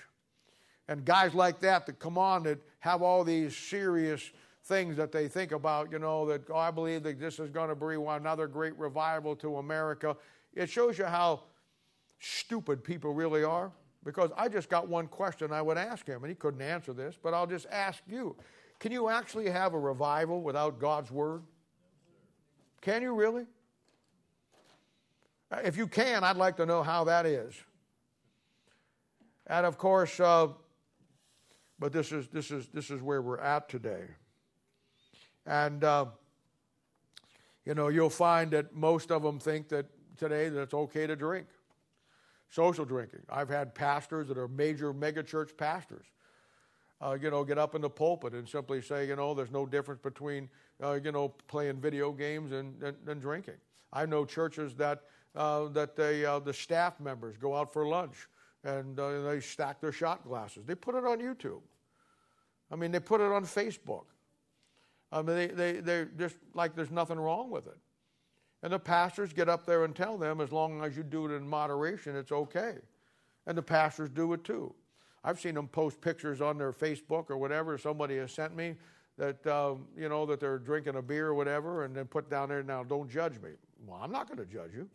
And guys like that that come on that have all these serious things that they think about, you know, that, oh, I believe that this is going to bring another great revival to America. It shows you how stupid people really are. Because I just got one question I would ask him, and he couldn't answer this, but I'll just ask you. Can you actually have a revival without God's Word? Can you really? Uh, if you can, I'd like to know how that is. And of course, uh, but this is, this, is, this is where we're at today. And, uh, you know, you'll find that most of them think that today that it's okay to drink. Social drinking. I've had pastors that are major megachurch pastors uh, you know, get up in the pulpit and simply say, you know, there's no difference between, uh, you know, playing video games and, and, and drinking. I know churches that, uh, that they, uh, the staff members go out for lunch and uh, they stack their shot glasses. They put it on YouTube. I mean, they put it on Facebook. I mean, they, they, they're just like there's nothing wrong with it. And the pastors get up there and tell them, as long as you do it in moderation, it's okay. And the pastors do it too. I've seen them post pictures on their Facebook or whatever somebody has sent me that um, you know that they're drinking a beer or whatever, and then put down there now don't judge me. Well, I'm not going to judge you.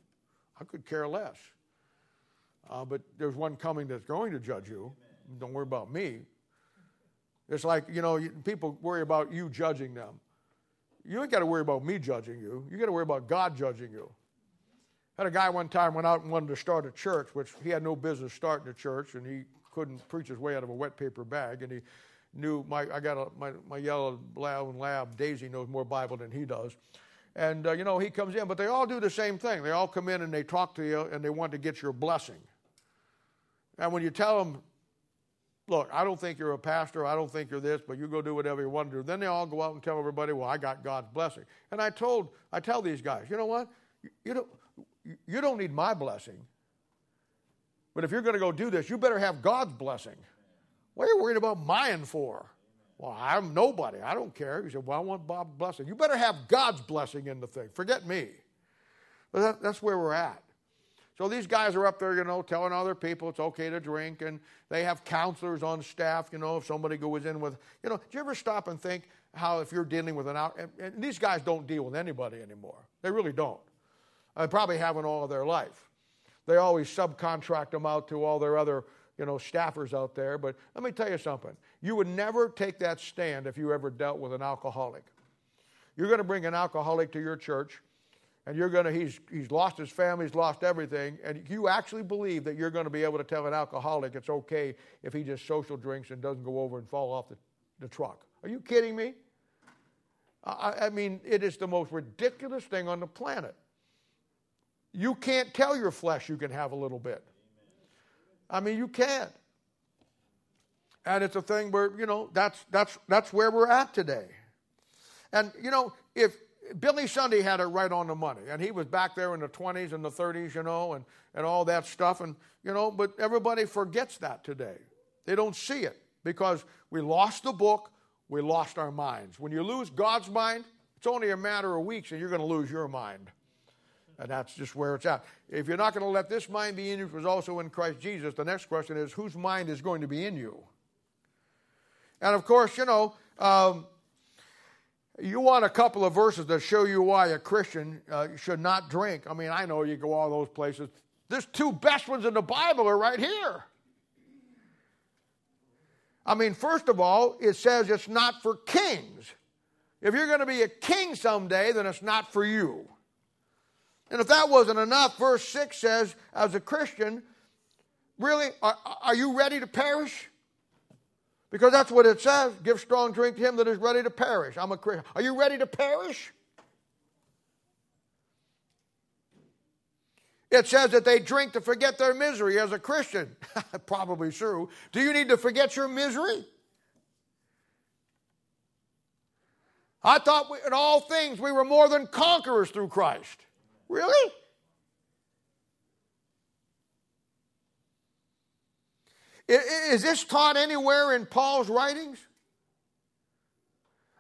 I could care less. Uh, but there's one coming that's going to judge you. Amen. Don't worry about me. It's like you know people worry about you judging them. You ain't got to worry about me judging you. You got to worry about God judging you. I had a guy one time went out and wanted to start a church, which he had no business starting a church, and he couldn't preach his way out of a wet paper bag, and he knew my I got a, my my yellow lab, lab Daisy knows more Bible than he does, and uh, you know he comes in, but they all do the same thing. They all come in and they talk to you and they want to get your blessing. And when you tell them, look, I don't think you're a pastor, I don't think you're this, but you go do whatever you want to do. Then they all go out and tell everybody, well, I got God's blessing. And I told I tell these guys, you know what, you, you don't you don't need my blessing. But if you're going to go do this, you better have God's blessing. What are you worried about mine for? Well, I'm nobody. I don't care. He said, Well, I want Bob's blessing. You better have God's blessing in the thing. Forget me. But that, that's where we're at. So these guys are up there, you know, telling other people it's okay to drink, and they have counselors on staff, you know, if somebody goes in with, you know, do you ever stop and think how if you're dealing with an out, and, and these guys don't deal with anybody anymore. They really don't. They probably haven't all of their life. They always subcontract them out to all their other, you know, staffers out there. But let me tell you something. You would never take that stand if you ever dealt with an alcoholic. You're going to bring an alcoholic to your church, and you're going to, he's, he's lost his family, he's lost everything, and you actually believe that you're going to be able to tell an alcoholic it's okay if he just social drinks and doesn't go over and fall off the, the truck. Are you kidding me? I, I mean, it is the most ridiculous thing on the planet. You can't tell your flesh you can have a little bit. I mean, you can't. And it's a thing where, you know, that's, that's, that's where we're at today. And, you know, if Billy Sunday had it right on the money, and he was back there in the 20s and the 30s, you know, and, and all that stuff, and, you know, but everybody forgets that today. They don't see it because we lost the book, we lost our minds. When you lose God's mind, it's only a matter of weeks and you're going to lose your mind. And that's just where it's at. If you're not going to let this mind be in you, which was also in Christ Jesus, the next question is whose mind is going to be in you? And of course, you know, um, you want a couple of verses that show you why a Christian uh, should not drink. I mean, I know you go all those places. There's two best ones in the Bible are right here. I mean, first of all, it says it's not for kings. If you're going to be a king someday, then it's not for you. And if that wasn't enough, verse 6 says, as a Christian, really, are, are you ready to perish? Because that's what it says. Give strong drink to him that is ready to perish. I'm a Christian. Are you ready to perish? It says that they drink to forget their misery as a Christian. Probably true. Do you need to forget your misery? I thought we, in all things we were more than conquerors through Christ. Really? Is this taught anywhere in Paul's writings?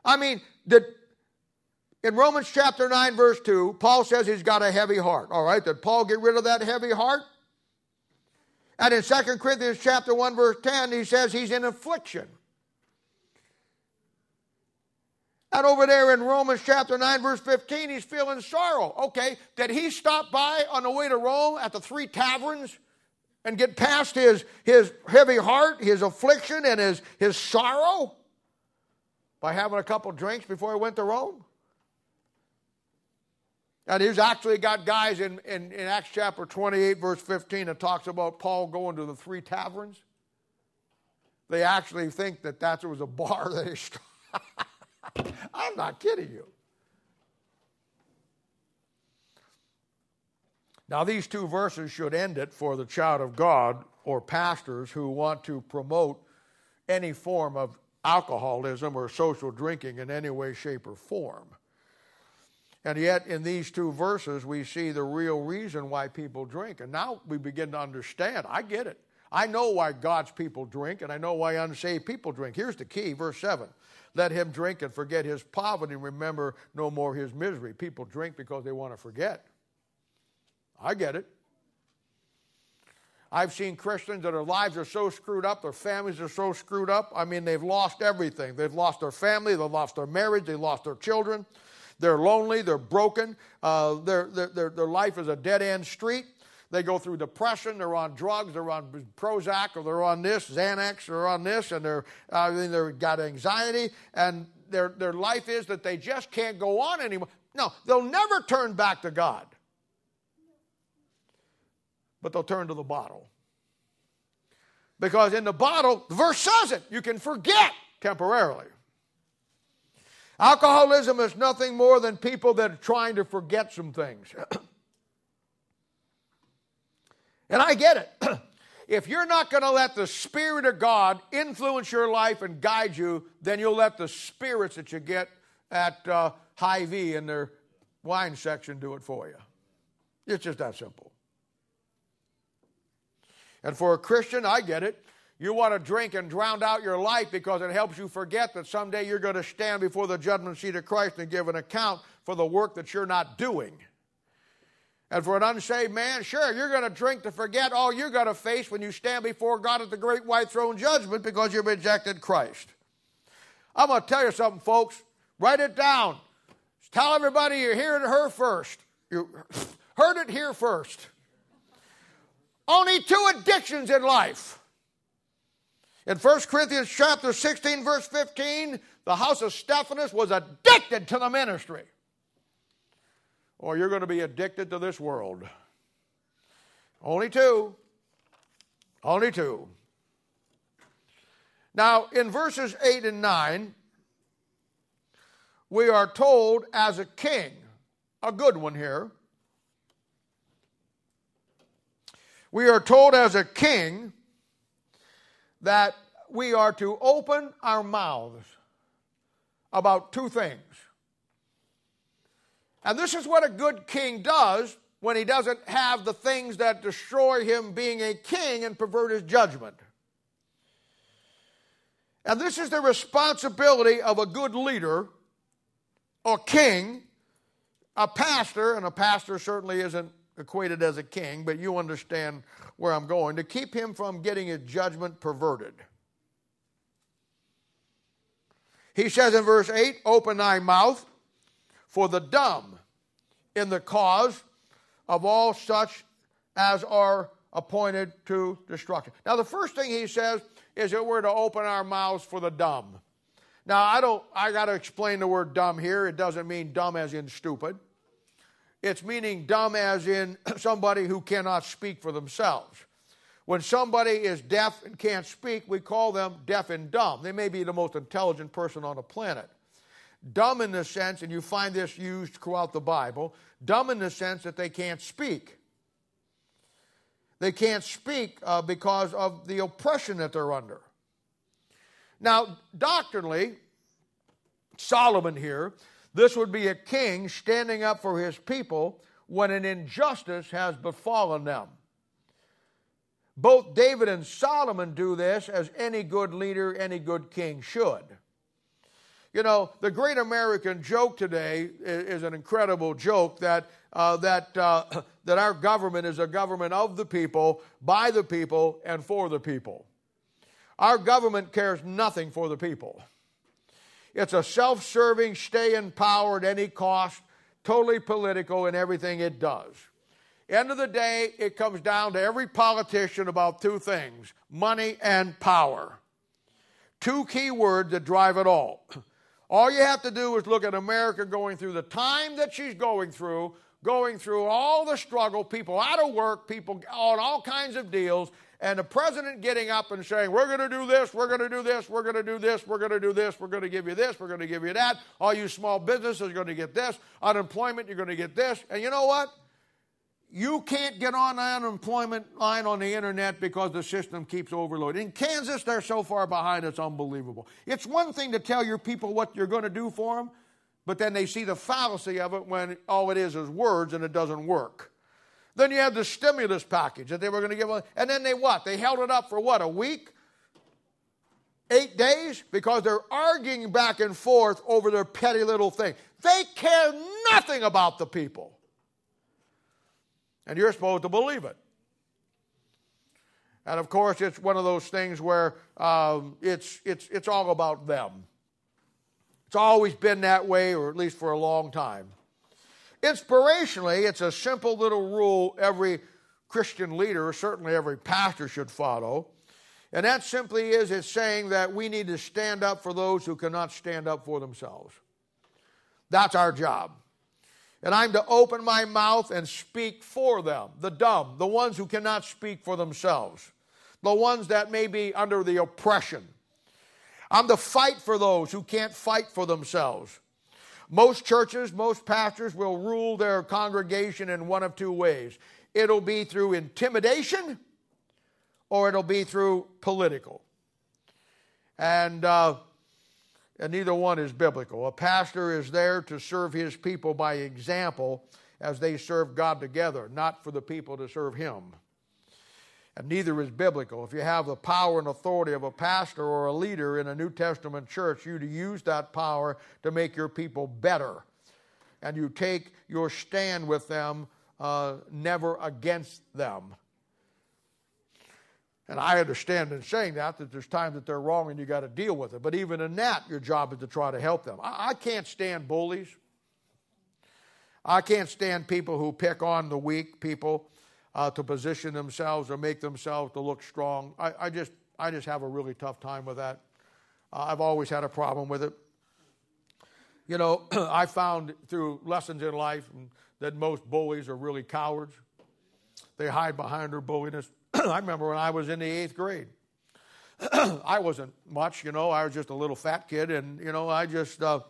I mean, did, in Romans chapter 9, verse 2, Paul says he's got a heavy heart. All right, did Paul get rid of that heavy heart? And in 2 Corinthians chapter 1, verse 10, he says he's in affliction. And over there in Romans chapter 9, verse 15, he's feeling sorrow. Okay, did he stop by on the way to Rome at the three taverns and get past his, his heavy heart, his affliction, and his, his sorrow by having a couple drinks before he went to Rome? And he's actually got guys in, in, in Acts chapter 28, verse 15, that talks about Paul going to the three taverns. They actually think that that was a bar that he. I'm not kidding you. Now, these two verses should end it for the child of God or pastors who want to promote any form of alcoholism or social drinking in any way, shape, or form. And yet, in these two verses, we see the real reason why people drink. And now we begin to understand. I get it. I know why God's people drink, and I know why unsaved people drink. Here's the key, verse 7. Let him drink and forget his poverty and remember no more his misery. People drink because they want to forget. I get it. I've seen Christians that their lives are so screwed up, their families are so screwed up. I mean, they've lost everything. They've lost their family, they've lost their marriage, they've lost their children. They're lonely, they're broken, uh, their, their, their life is a dead end street. They go through depression, they're on drugs, they're on Prozac, or they're on this, Xanax, or on this, and they're, I mean, they've got anxiety, and their, their life is that they just can't go on anymore. No, they'll never turn back to God but they'll turn to the bottle. Because in the bottle, the verse says it, you can forget temporarily. Alcoholism is nothing more than people that are trying to forget some things. and I get it. if you're not going to let the Spirit of God influence your life and guide you, then you'll let the spirits that you get at uh, Hy-Vee in their wine section do it for you. It's just that simple. And for a Christian, I get it. You want to drink and drown out your life because it helps you forget that someday you're going to stand before the judgment seat of Christ and give an account for the work that you're not doing. And for an unsaved man, sure, you're going to drink to forget all you're going to face when you stand before God at the great white throne judgment because you've rejected Christ. I'm going to tell you something, folks. Write it down. Tell everybody you heard it her first. You heard it here first. Only two addictions in life. In 1 Corinthians chapter 16, verse 15, the house of Stephanus was addicted to the ministry. Or you're going to be addicted to this world. Only two. Only two. Now, in verses 8 and 9, we are told as a king, a good one here, We are told as a king that we are to open our mouths about two things. And this is what a good king does when he doesn't have the things that destroy him being a king and pervert his judgment. And this is the responsibility of a good leader or king, a pastor, and a pastor certainly isn't equated as a king, but you understand where I'm going, to keep him from getting his judgment perverted. He says in verse 8, Open thy mouth for the dumb in the cause of all such as are appointed to destruction. Now, the first thing he says is that we're to open our mouths for the dumb. Now, I don't, I got to explain the word dumb here. It doesn't mean dumb as in stupid. It's meaning dumb as in somebody who cannot speak for themselves. When somebody is deaf and can't speak, we call them deaf and dumb. They may be the most intelligent person on the planet. Dumb in the sense, and you find this used throughout the Bible, dumb in the sense that they can't speak. They can't speak uh, because of the oppression that they're under. Now, doctrinally, Solomon here, this would be a king standing up for his people when an injustice has befallen them. Both David and Solomon do this as any good leader, any good king should. You know, the great American joke today is, an incredible joke that, uh, that, uh, that our government is a government of the people, by the people, and for the people. Our government cares nothing for the people. It's a self serving, stay in power at any cost, totally political in everything it does. End of the day, it comes down to every politician about two things money and power. Two key words that drive it all. All you have to do is look at America going through the time that she's going through, going through all the struggle, people out of work, people on all kinds of deals, and the president getting up and saying, We're going to do this, we're going to do this, we're going to do this, we're going to do this, we're going to give you this, we're going to give you that. All you small businesses are going to get this. Unemployment, you're going to get this. And you know what? You can't get on the unemployment line on the internet because the system keeps overloading. In Kansas, they're so far behind, it's unbelievable. It's one thing to tell your people what you're going to do for them, but then they see the fallacy of it when all it is is words and it doesn't work. Then you have the stimulus package that they were going to give, and then they what? They held it up for what, a week? Eight days? Because they're arguing back and forth over their petty little thing. They care nothing about the people. And you're supposed to believe it. And of course, it's one of those things where um, it's, it's, it's all about them. It's always been that way, or at least for a long time. Inspirationally, it's a simple little rule every Christian leader, certainly every pastor, should follow. And that simply is it's saying that we need to stand up for those who cannot stand up for themselves. That's our job and I'm to open my mouth and speak for them, the dumb, the ones who cannot speak for themselves, the ones that may be under the oppression. I'm to fight for those who can't fight for themselves. Most churches, most pastors will rule their congregation in one of two ways it'll be through intimidation or it'll be through political. And uh, and neither one is biblical. A pastor is there to serve his people by example as they serve God together, not for the people to serve him. And neither is biblical. If you have the power and authority of a pastor or a leader in a New Testament church, you to use that power to make your people better. And you take your stand with them, uh, never against them. And I understand in saying that that there's times that they're wrong and you got to deal with it. But even in that, your job is to try to help them. I, I can't stand bullies. I can't stand people who pick on the weak people uh, to position themselves or make themselves to look strong. I, I, just, I just have a really tough time with that. Uh, I've always had a problem with it. You know, I found through lessons in life that most bullies are really cowards. They hide behind their bulliness. I remember when I was in the eighth grade. I wasn't much, you know. I was just a little fat kid, and you know, I just uh,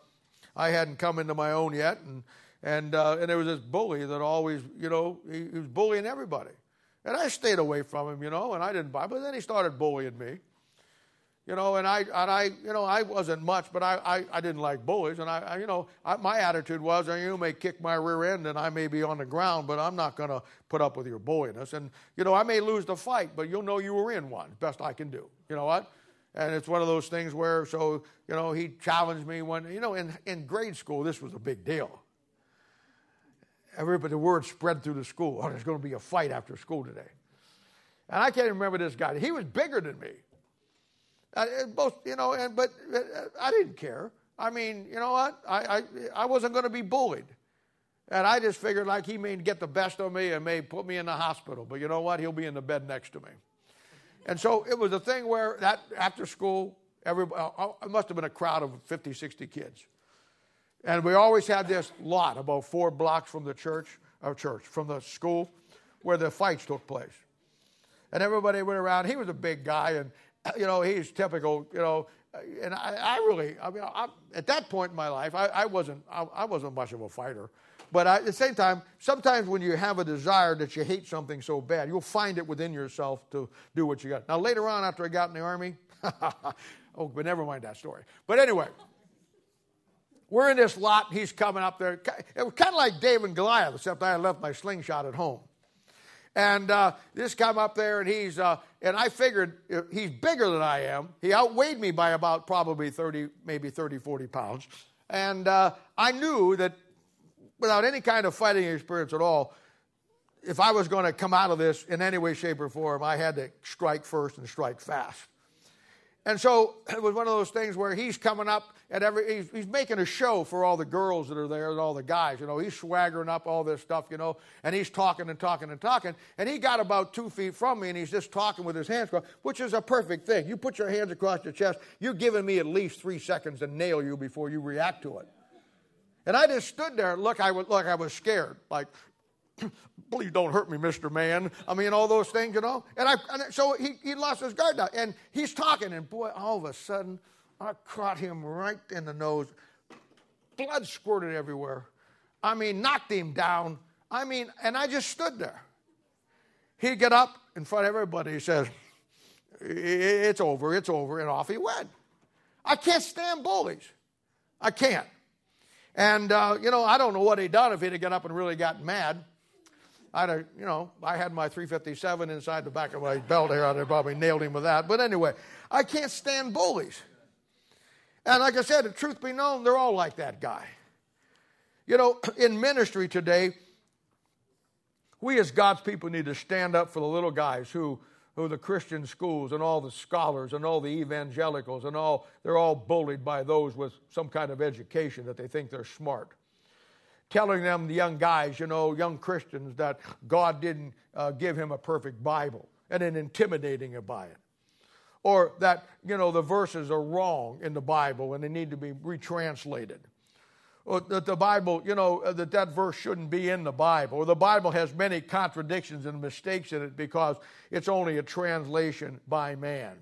I hadn't come into my own yet, and and uh, and there was this bully that always, you know, he, he was bullying everybody, and I stayed away from him, you know, and I didn't buy. But then he started bullying me, You know, and I, and I, you know, I wasn't much, but I, I, I didn't like bullies. And I, I you know, I, my attitude was, you may kick my rear end and I may be on the ground, but I'm not going to put up with your bulliness. And, you know, I may lose the fight, but you'll know you were in one. Best I can do. You know what? And it's one of those things where, so, you know, he challenged me when, you know, in, in grade school, this was a big deal. Everybody, the word spread through the school. Oh, there's going to be a fight after school today. And I can't remember this guy. He was bigger than me. Uh, both, you know, and but uh, I didn't care. I mean, you know what? I, I, I wasn't going to be bullied. And I just figured like he may get the best of me and may put me in the hospital. But you know what? He'll be in the bed next to me. And so it was a thing where that after school, everybody, uh, uh, it must have been a crowd of 50, 60 kids. And we always had this lot about four blocks from the church, or church, from the school where the fights took place. And everybody went around. He was a big guy, and uh, you know, he's typical, you know, uh, and I, I really, I mean, I, at that point in my life, I, I wasn't, I, wasn't much of a fighter. But at the same time, sometimes when you have a desire that you hate something so bad, you'll find it within yourself to do what you got. Now, later on, after I got in the army, oh, but never mind that story. But anyway, we're in this lot. and He's coming up there. It was kind of like David and Goliath, except I had left my slingshot at home. And uh, this come up there, and he's uh, and I figured he's bigger than I am. He outweighed me by about probably 30, maybe 30, 40 pounds. And uh, I knew that without any kind of fighting experience at all, if I was going to come out of this in any way, shape, or form, I had to strike first and strike fast. And so it was one of those things where he's coming up and every he's, he's, making a show for all the girls that are there and all the guys. You know, he's swaggering up all this stuff, you know, and he's talking and talking and talking. And he got about two feet from me and he's just talking with his hands crossed, which is a perfect thing. You put your hands across your chest, you're giving me at least three seconds to nail you before you react to it. And I just stood there, look, I was, look, I was scared, like, please don't hurt me, Mr. Man. I mean, all those things, you know. And I, and so he, he lost his guard now, and he's talking, and boy, all of a sudden, I caught him right in the nose. Blood squirted everywhere. I mean, knocked him down. I mean, and I just stood there. He'd get up in front of everybody. He says, It's over, it's over, and off he went. I can't stand bullies. I can't. And, uh, you know, I don't know what he'd done if he'd have got up and really gotten mad. I'd you know, I had my 357 inside the back of my belt here. I'd have probably nailed him with that. But anyway, I can't stand bullies. And like I said, the truth be known, they're all like that guy. You know, in ministry today, we as God's people need to stand up for the little guys who, who the Christian schools and all the scholars and all the evangelicals and all, they're all bullied by those with some kind of education that they think they're smart telling them, the young guys, you know, young Christians, that God didn't uh, give him a perfect Bible and then intimidating it by it. Or that, you know, the verses are wrong in the Bible and they need to be retranslated. Or that the Bible, you know, uh, that that verse shouldn't be in the Bible. Or the Bible has many contradictions and mistakes in it because it's only a translation by man.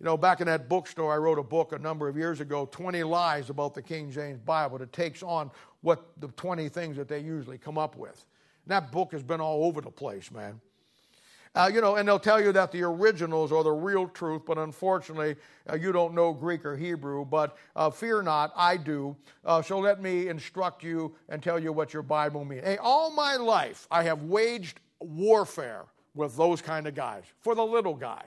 You know, back in that bookstore, I wrote a book a number of years ago 20 lies about the King James Bible that takes on what the 20 things that they usually come up with. And that book has been all over the place, man. Uh, you know, and they'll tell you that the originals are the real truth, but unfortunately, uh, you don't know Greek or Hebrew. But uh, fear not, I do. Uh, so let me instruct you and tell you what your Bible means. Hey, all my life, I have waged warfare with those kind of guys for the little guy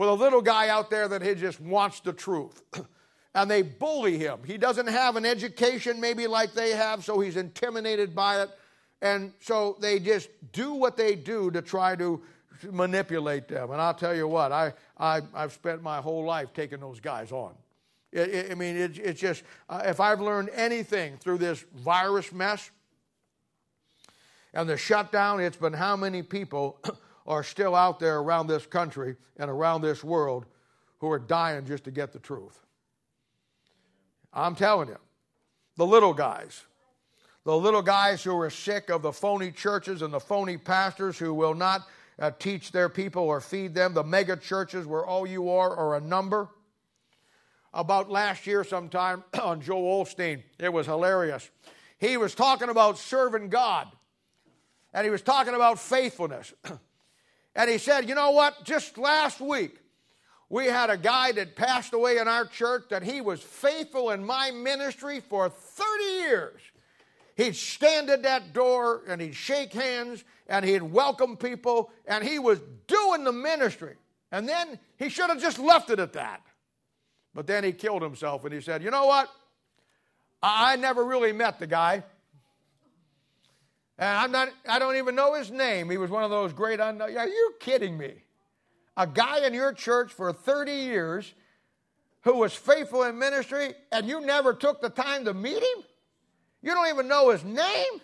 for the little guy out there that he just wants the truth. and they bully him. He doesn't have an education maybe like they have, so he's intimidated by it. And so they just do what they do to try to manipulate them. And I'll tell you what, I, I, have spent my whole life taking those guys on. It, it, I mean, it, it's just, uh, if I've learned anything through this virus mess and the shutdown, it's been how many people are still out there around this country and around this world who are dying just to get the truth. I'm telling you, the little guys, the little guys who are sick of the phony churches and the phony pastors who will not uh, teach their people or feed them, the mega churches where all you are are a number. About last year, sometime on Joel Osteen, it was hilarious. He was talking about serving God, and he was talking about faithfulness. And he said, You know what? Just last week, We had a guy that passed away in our church that he was faithful in my ministry for 30 years. He'd stand at that door and he'd shake hands and he'd welcome people and he was doing the ministry. And then he should have just left it at that. But then he killed himself and he said, You know what? I never really met the guy. And I'm not, I don't even know his name. He was one of those great unknown. Are you kidding me? A guy in your church for 30 years who was faithful in ministry and you never took the time to meet him? You don't even know his name?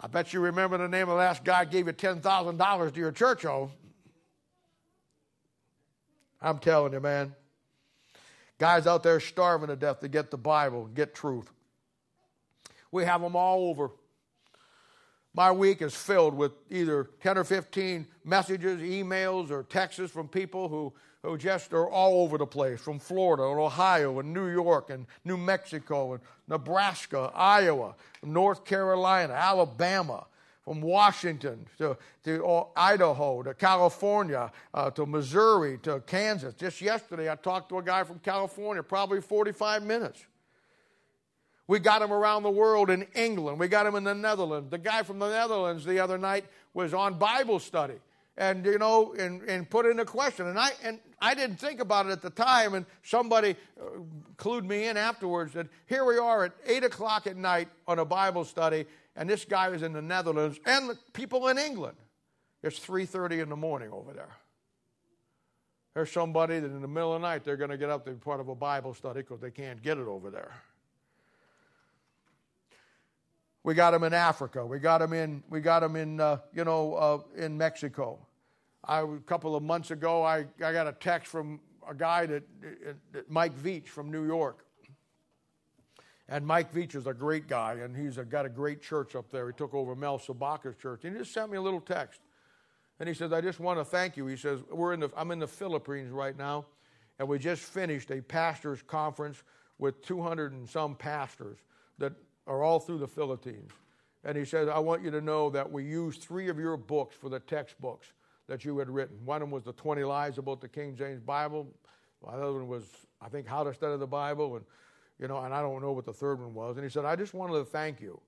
I bet you remember the name of the last guy gave you $10,000 to your church home. I'm telling you, man. Guys out there starving to death to get the Bible, get truth. We have them all over. My week is filled with either 10 or 15 messages, emails, or texts from people who who just are all over the place from Florida and Ohio and New York and New Mexico and Nebraska, Iowa, North Carolina, Alabama, from Washington to, to Idaho to California uh, to Missouri to Kansas. Just yesterday, I talked to a guy from California, probably 45 minutes. We got him around the world in England. We got him in the Netherlands. The guy from the Netherlands the other night was on Bible study and you know and, and put in a question. And i and i didn't think about it at the time. And somebody uh, clued me in afterwards that here we are at 8 o'clock at night on a bible study and this guy is in the netherlands and the people in england. It's 3.30 in the morning over there. There's somebody that in the middle of the night they're going to get up to be part of a bible study because they can't get it over there we got them in Africa. We got them in, we got them in, uh, you know, uh, in Mexico. I, a couple of months ago, I, I got a text from a guy that, that Mike Veach from New York. And Mike Veach is a great guy, and he's a, got a great church up there. He took over Mel Sabaka's church. And he just sent me a little text. And he says, I just want to thank you. He says, We're in the, I'm in the Philippines right now, and we just finished a pastors' conference with 200 and some pastors that are all through the Philippines. And he says, I want you to know that we used three of your books for the textbooks that you had written. One of them was the 20 Lies about the King James Bible. The other one was, I think, How to Study the Bible. And, you know, and I don't know what the third one was. And he said, I just wanted to thank you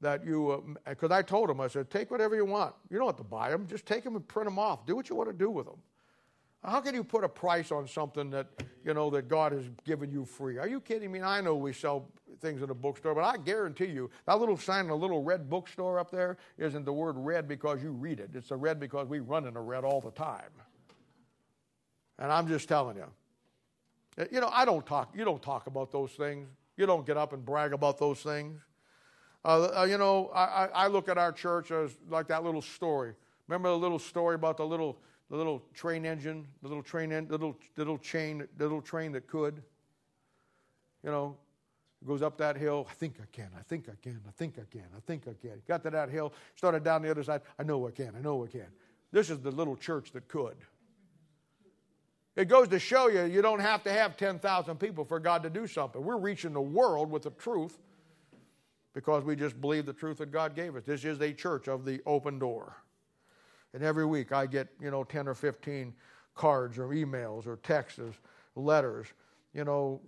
that you, because uh, I told him, I said, take whatever you want. You don't have to buy them. Just take them and print them off. Do what you want to do with them. How can you put a price on something that, you know, that God has given you free? Are you kidding me? I know we sell things in a bookstore, but I guarantee you that little sign in a little red bookstore up there isn't the word red because you read it. It's a red because we run in a red all the time. And I'm just telling you. You know, I don't talk, you don't talk about those things. You don't get up and brag about those things. Uh, uh, you know, I, I look at our church as like that little story. Remember the little story about the little the little train engine, the little train, en- little little chain, little train that could. You know, goes up that hill. I think I can. I think I can. I think I can. I think I can. Got to that hill. Started down the other side. I know I can. I know I can. This is the little church that could. It goes to show you you don't have to have 10,000 people for God to do something. We're reaching the world with the truth because we just believe the truth that God gave us. This is a church of the open door. And every week I get, you know, 10 or 15 cards or emails or texts, letters, you know,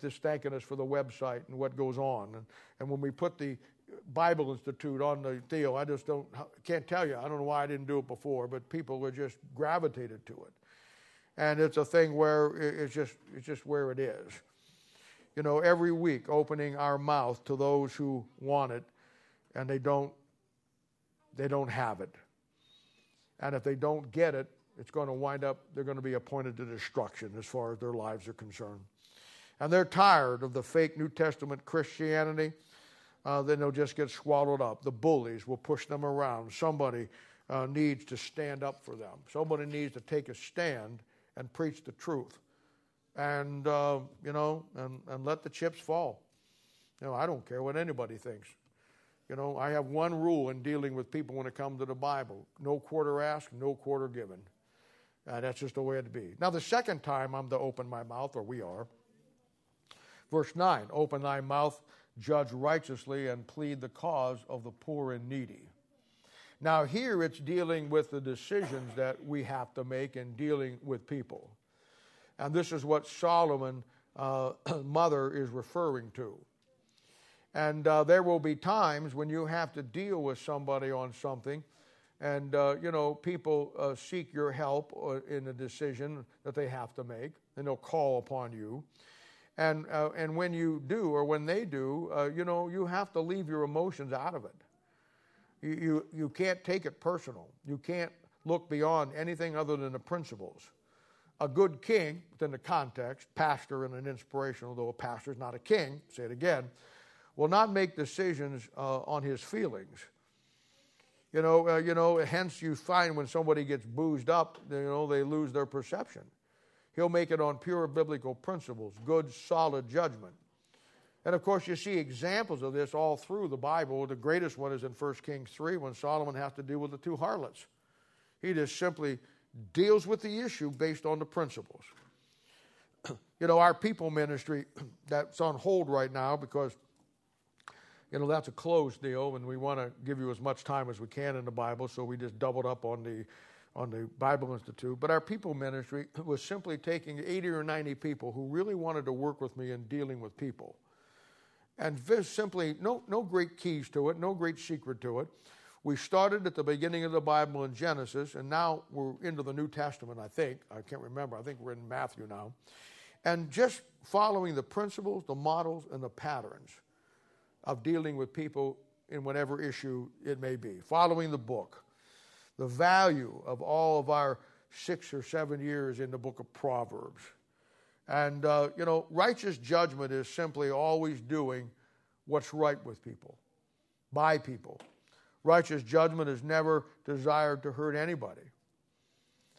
just thanking us for the website and what goes on. And, and when we put the Bible Institute on the deal, I just don't, can't tell you. I don't know why I didn't do it before, but people were just gravitated to it. And it's a thing where it's just, it's just where it is. You know, every week opening our mouth to those who want it and they don't, they don't have it. And if they don't get it, it's going to wind up, they're going to be appointed to destruction as far as their lives are concerned. And they're tired of the fake New Testament Christianity. Uh, then they'll just get swallowed up. The bullies will push them around. Somebody uh, needs to stand up for them. Somebody needs to take a stand and preach the truth. And, uh, you know, and, and let the chips fall. You know, I don't care what anybody thinks. You know, I have one rule in dealing with people when it comes to the Bible no quarter asked, no quarter given. Uh, that's just the way it be. Now, the second time I'm to open my mouth, or we are, verse 9 open thy mouth, judge righteously, and plead the cause of the poor and needy. Now, here it's dealing with the decisions that we have to make in dealing with people. And this is what Solomon, uh, mother, is referring to. And uh, there will be times when you have to deal with somebody on something, and uh, you know people uh, seek your help uh, in a decision that they have to make, and they'll call upon you. And uh, and when you do, or when they do, uh, you know you have to leave your emotions out of it. You, you you can't take it personal. You can't look beyond anything other than the principles. A good king, within the context, pastor and an inspirational, though a pastor is not a king. Say it again will not make decisions uh, on his feelings. You know, uh, you know, hence you find when somebody gets boozed up, you know, they lose their perception. He'll make it on pure biblical principles, good, solid judgment. And of course, you see examples of this all through the Bible. The greatest one is in 1 Kings 3 when Solomon has to deal with the two harlots. He just simply deals with the issue based on the principles. you know, our people ministry that's on hold right now because you know, that's a closed deal, and we want to give you as much time as we can in the Bible, so we just doubled up on the on the Bible Institute. But our people ministry was simply taking 80 or 90 people who really wanted to work with me in dealing with people. And just simply, no, no great keys to it, no great secret to it. We started at the beginning of the Bible in Genesis, and now we're into the New Testament, I think. I can't remember. I think we're in Matthew now. And just following the principles, the models, and the patterns of dealing with people in whatever issue it may be. Following the book, the value of all of our six or seven years in the book of Proverbs. And, uh, you know, righteous judgment is simply always doing what's right with people, by people. Righteous judgment is never desired to hurt anybody.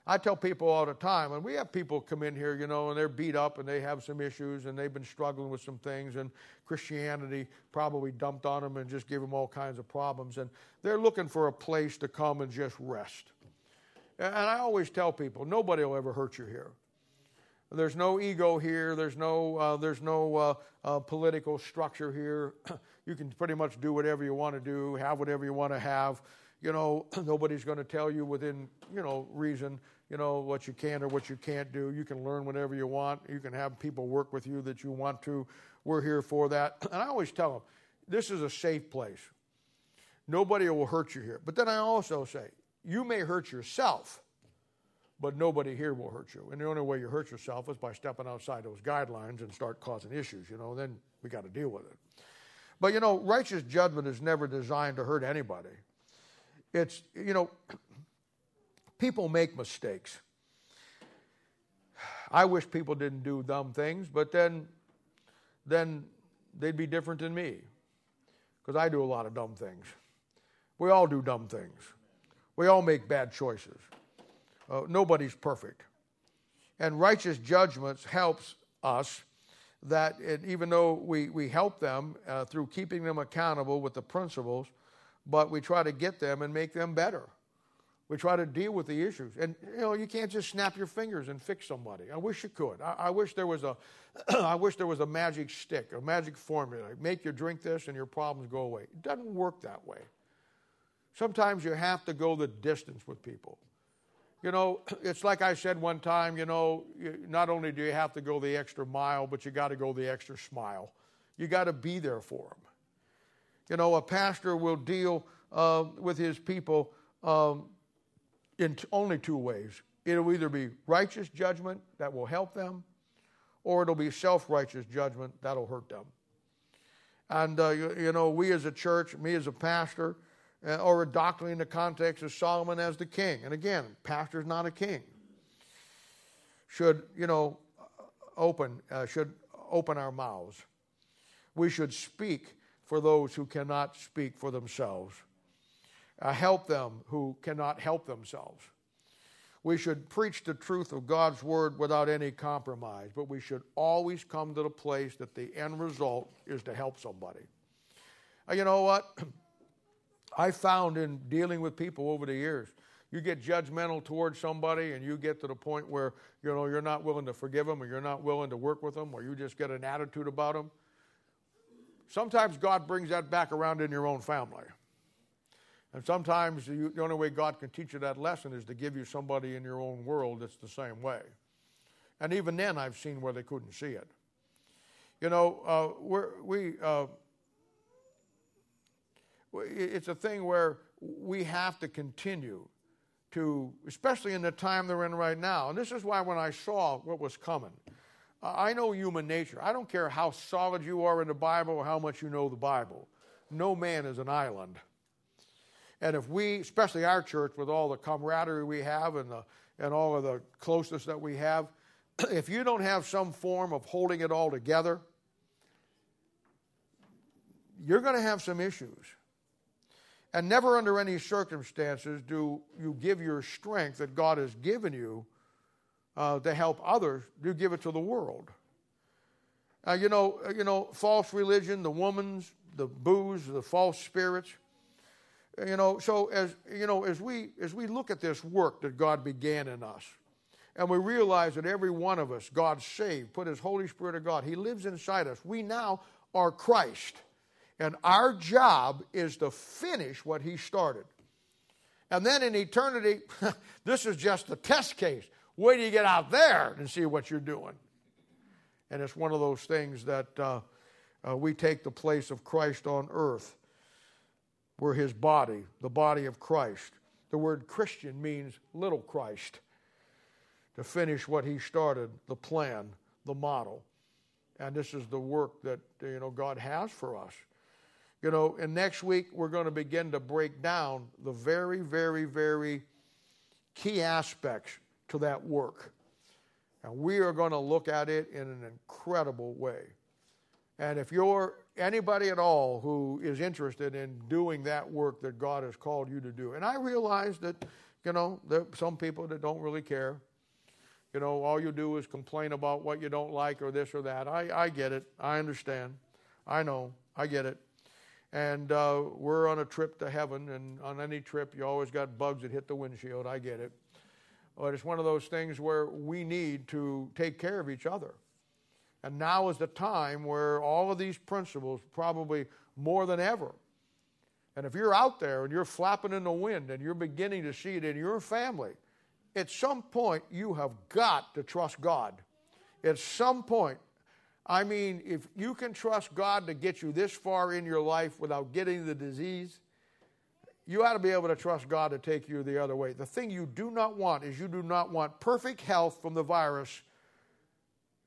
I tell people all the time, and we have people come in here, you know, and they're beat up and they have some issues and they've been struggling with some things, and Christianity probably dumped on them and just gave them all kinds of problems. And they're looking for a place to come and just rest. And I always tell people, nobody will ever hurt you here. There's no ego here. There's no, uh, there's no uh, uh, political structure here. you can pretty much do whatever you want to do, have whatever you want to have you know, nobody's going to tell you within, you know, reason, you know, what you can or what you can't do. You can learn whatever you want. You can have people work with you that you want to. We're here for that. And I always tell them, this is a safe place. Nobody will hurt you here. But then I also say, you may hurt yourself, but nobody here will hurt you. And the only way you hurt yourself is by stepping outside those guidelines and start causing issues, you know, then we got to deal with it. But you know, righteous judgment is never designed to hurt anybody. It's, you know, people make mistakes. I wish people didn't do dumb things, but then, then they'd be different than me because I do a lot of dumb things. We all do dumb things. We all make bad choices. Uh, nobody's perfect. And righteous judgments helps us that it, even though we, we help them uh, through keeping them accountable with the principles, but we try to get them and make them better. We try to deal with the issues. And you know, you can't just snap your fingers and fix somebody. I wish you could. I, I wish there was a I wish there was a magic stick, a magic formula. Make you drink this and your problems go away. It doesn't work that way. Sometimes you have to go the distance with people. You know, it's like I said one time, you know, not only do you have to go the extra mile, but you got to go the extra smile. You got to be there for them. You know, a pastor will deal uh, with his people um, in only two ways. It'll either be righteous judgment that will help them, or it'll be self righteous judgment that'll hurt them. And, uh, you, you, know, we as a church, me as a pastor, uh, or doctrinally in the context of Solomon as the king. And again, pastor's not a king. Should, you know, open, uh, should open our mouths. We should speak for those who cannot speak for themselves. Uh, help them who cannot help themselves. We should preach the truth of God's word without any compromise, but we should always come to the place that the end result is to help somebody. Uh, you know what? I found in dealing with people over the years, you get judgmental towards somebody and you get to the point where you know you're not willing to forgive them or you're not willing to work with them or you just get an attitude about them Sometimes God brings that back around in your own family. And sometimes the only way God can teach you that lesson is to give you somebody in your own world that's the same way. And even then, I've seen where they couldn't see it. You know, uh, we, uh, it's a thing where we have to continue to, especially in the time they're in right now. And this is why when I saw what was coming, I know human nature. I don't care how solid you are in the Bible or how much you know the Bible. No man is an island. And if we, especially our church, with all the camaraderie we have and, the, and all of the closeness that we have, if you don't have some form of holding it all together, you're going to have some issues. And never under any circumstances do you give your strength that God has given you uh, to help others, you give it to the world. Uh, you know, you know, false religion, the woman's, the booze, the false spirits. You know, so as you know, as we as we look at this work that God began in us, and we realize that every one of us, God saved, put His Holy Spirit of God, He lives inside us. We now are Christ, and our job is to finish what He started. And then in eternity, this is just a test case. Wait till you get out there and see what you're doing. And it's one of those things that uh, uh, we take the place of Christ on earth. We're his body, the body of Christ. The word Christian means little Christ. To finish what he started, the plan, the model. And this is the work that you know God has for us. You know, and next week we're going to begin to break down the very, very, very key aspects to that work. And we are going to look at it in an incredible way. And if you're anybody at all who is interested in doing that work that God has called you to do, and I realize that, you know, there are some people that don't really care. You know, all you do is complain about what you don't like or this or that. I, I get it. I understand. I know. I get it. And uh, we're on a trip to heaven, and on any trip, you always got bugs that hit the windshield. I get it. But it's one of those things where we need to take care of each other. And now is the time where all of these principles, probably more than ever, and if you're out there and you're flapping in the wind and you're beginning to see it in your family, at some point you have got to trust God. At some point, I mean, if you can trust God to get you this far in your life without getting the disease, you ought to be able to trust God to take you the other way. The thing you do not want is you do not want perfect health from the virus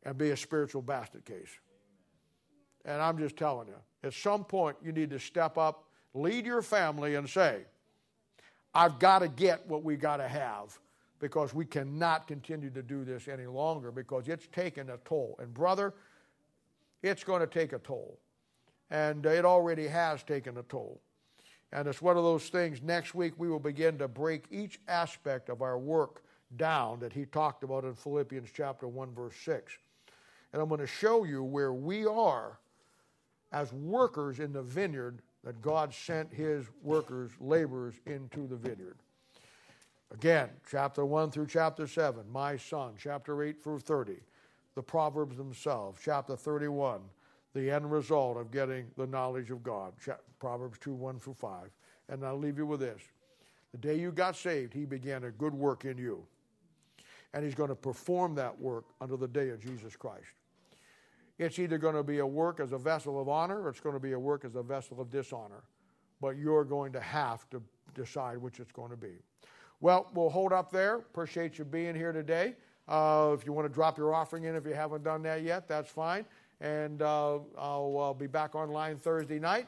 and be a spiritual basket case. And I'm just telling you, at some point you need to step up, lead your family, and say, I've got to get what we got to have because we cannot continue to do this any longer because it's taken a toll. And, brother, it's going to take a toll. And it already has taken a toll. And it's one of those things, next week we will begin to break each aspect of our work down that he talked about in Philippians chapter 1, verse 6. And I'm going to show you where we are as workers in the vineyard that God sent his workers, laborers, into the vineyard. Again, chapter 1 through chapter 7, my son, chapter 8 through 30, the Proverbs themselves, chapter 31, the end result of getting the knowledge of God. Proverbs 2 1 through 5. And I'll leave you with this. The day you got saved, He began a good work in you. And He's going to perform that work until the day of Jesus Christ. It's either going to be a work as a vessel of honor or it's going to be a work as a vessel of dishonor. But you're going to have to decide which it's going to be. Well, we'll hold up there. Appreciate you being here today. Uh, if you want to drop your offering in, if you haven't done that yet, that's fine and uh, I'll uh, be back online Thursday night.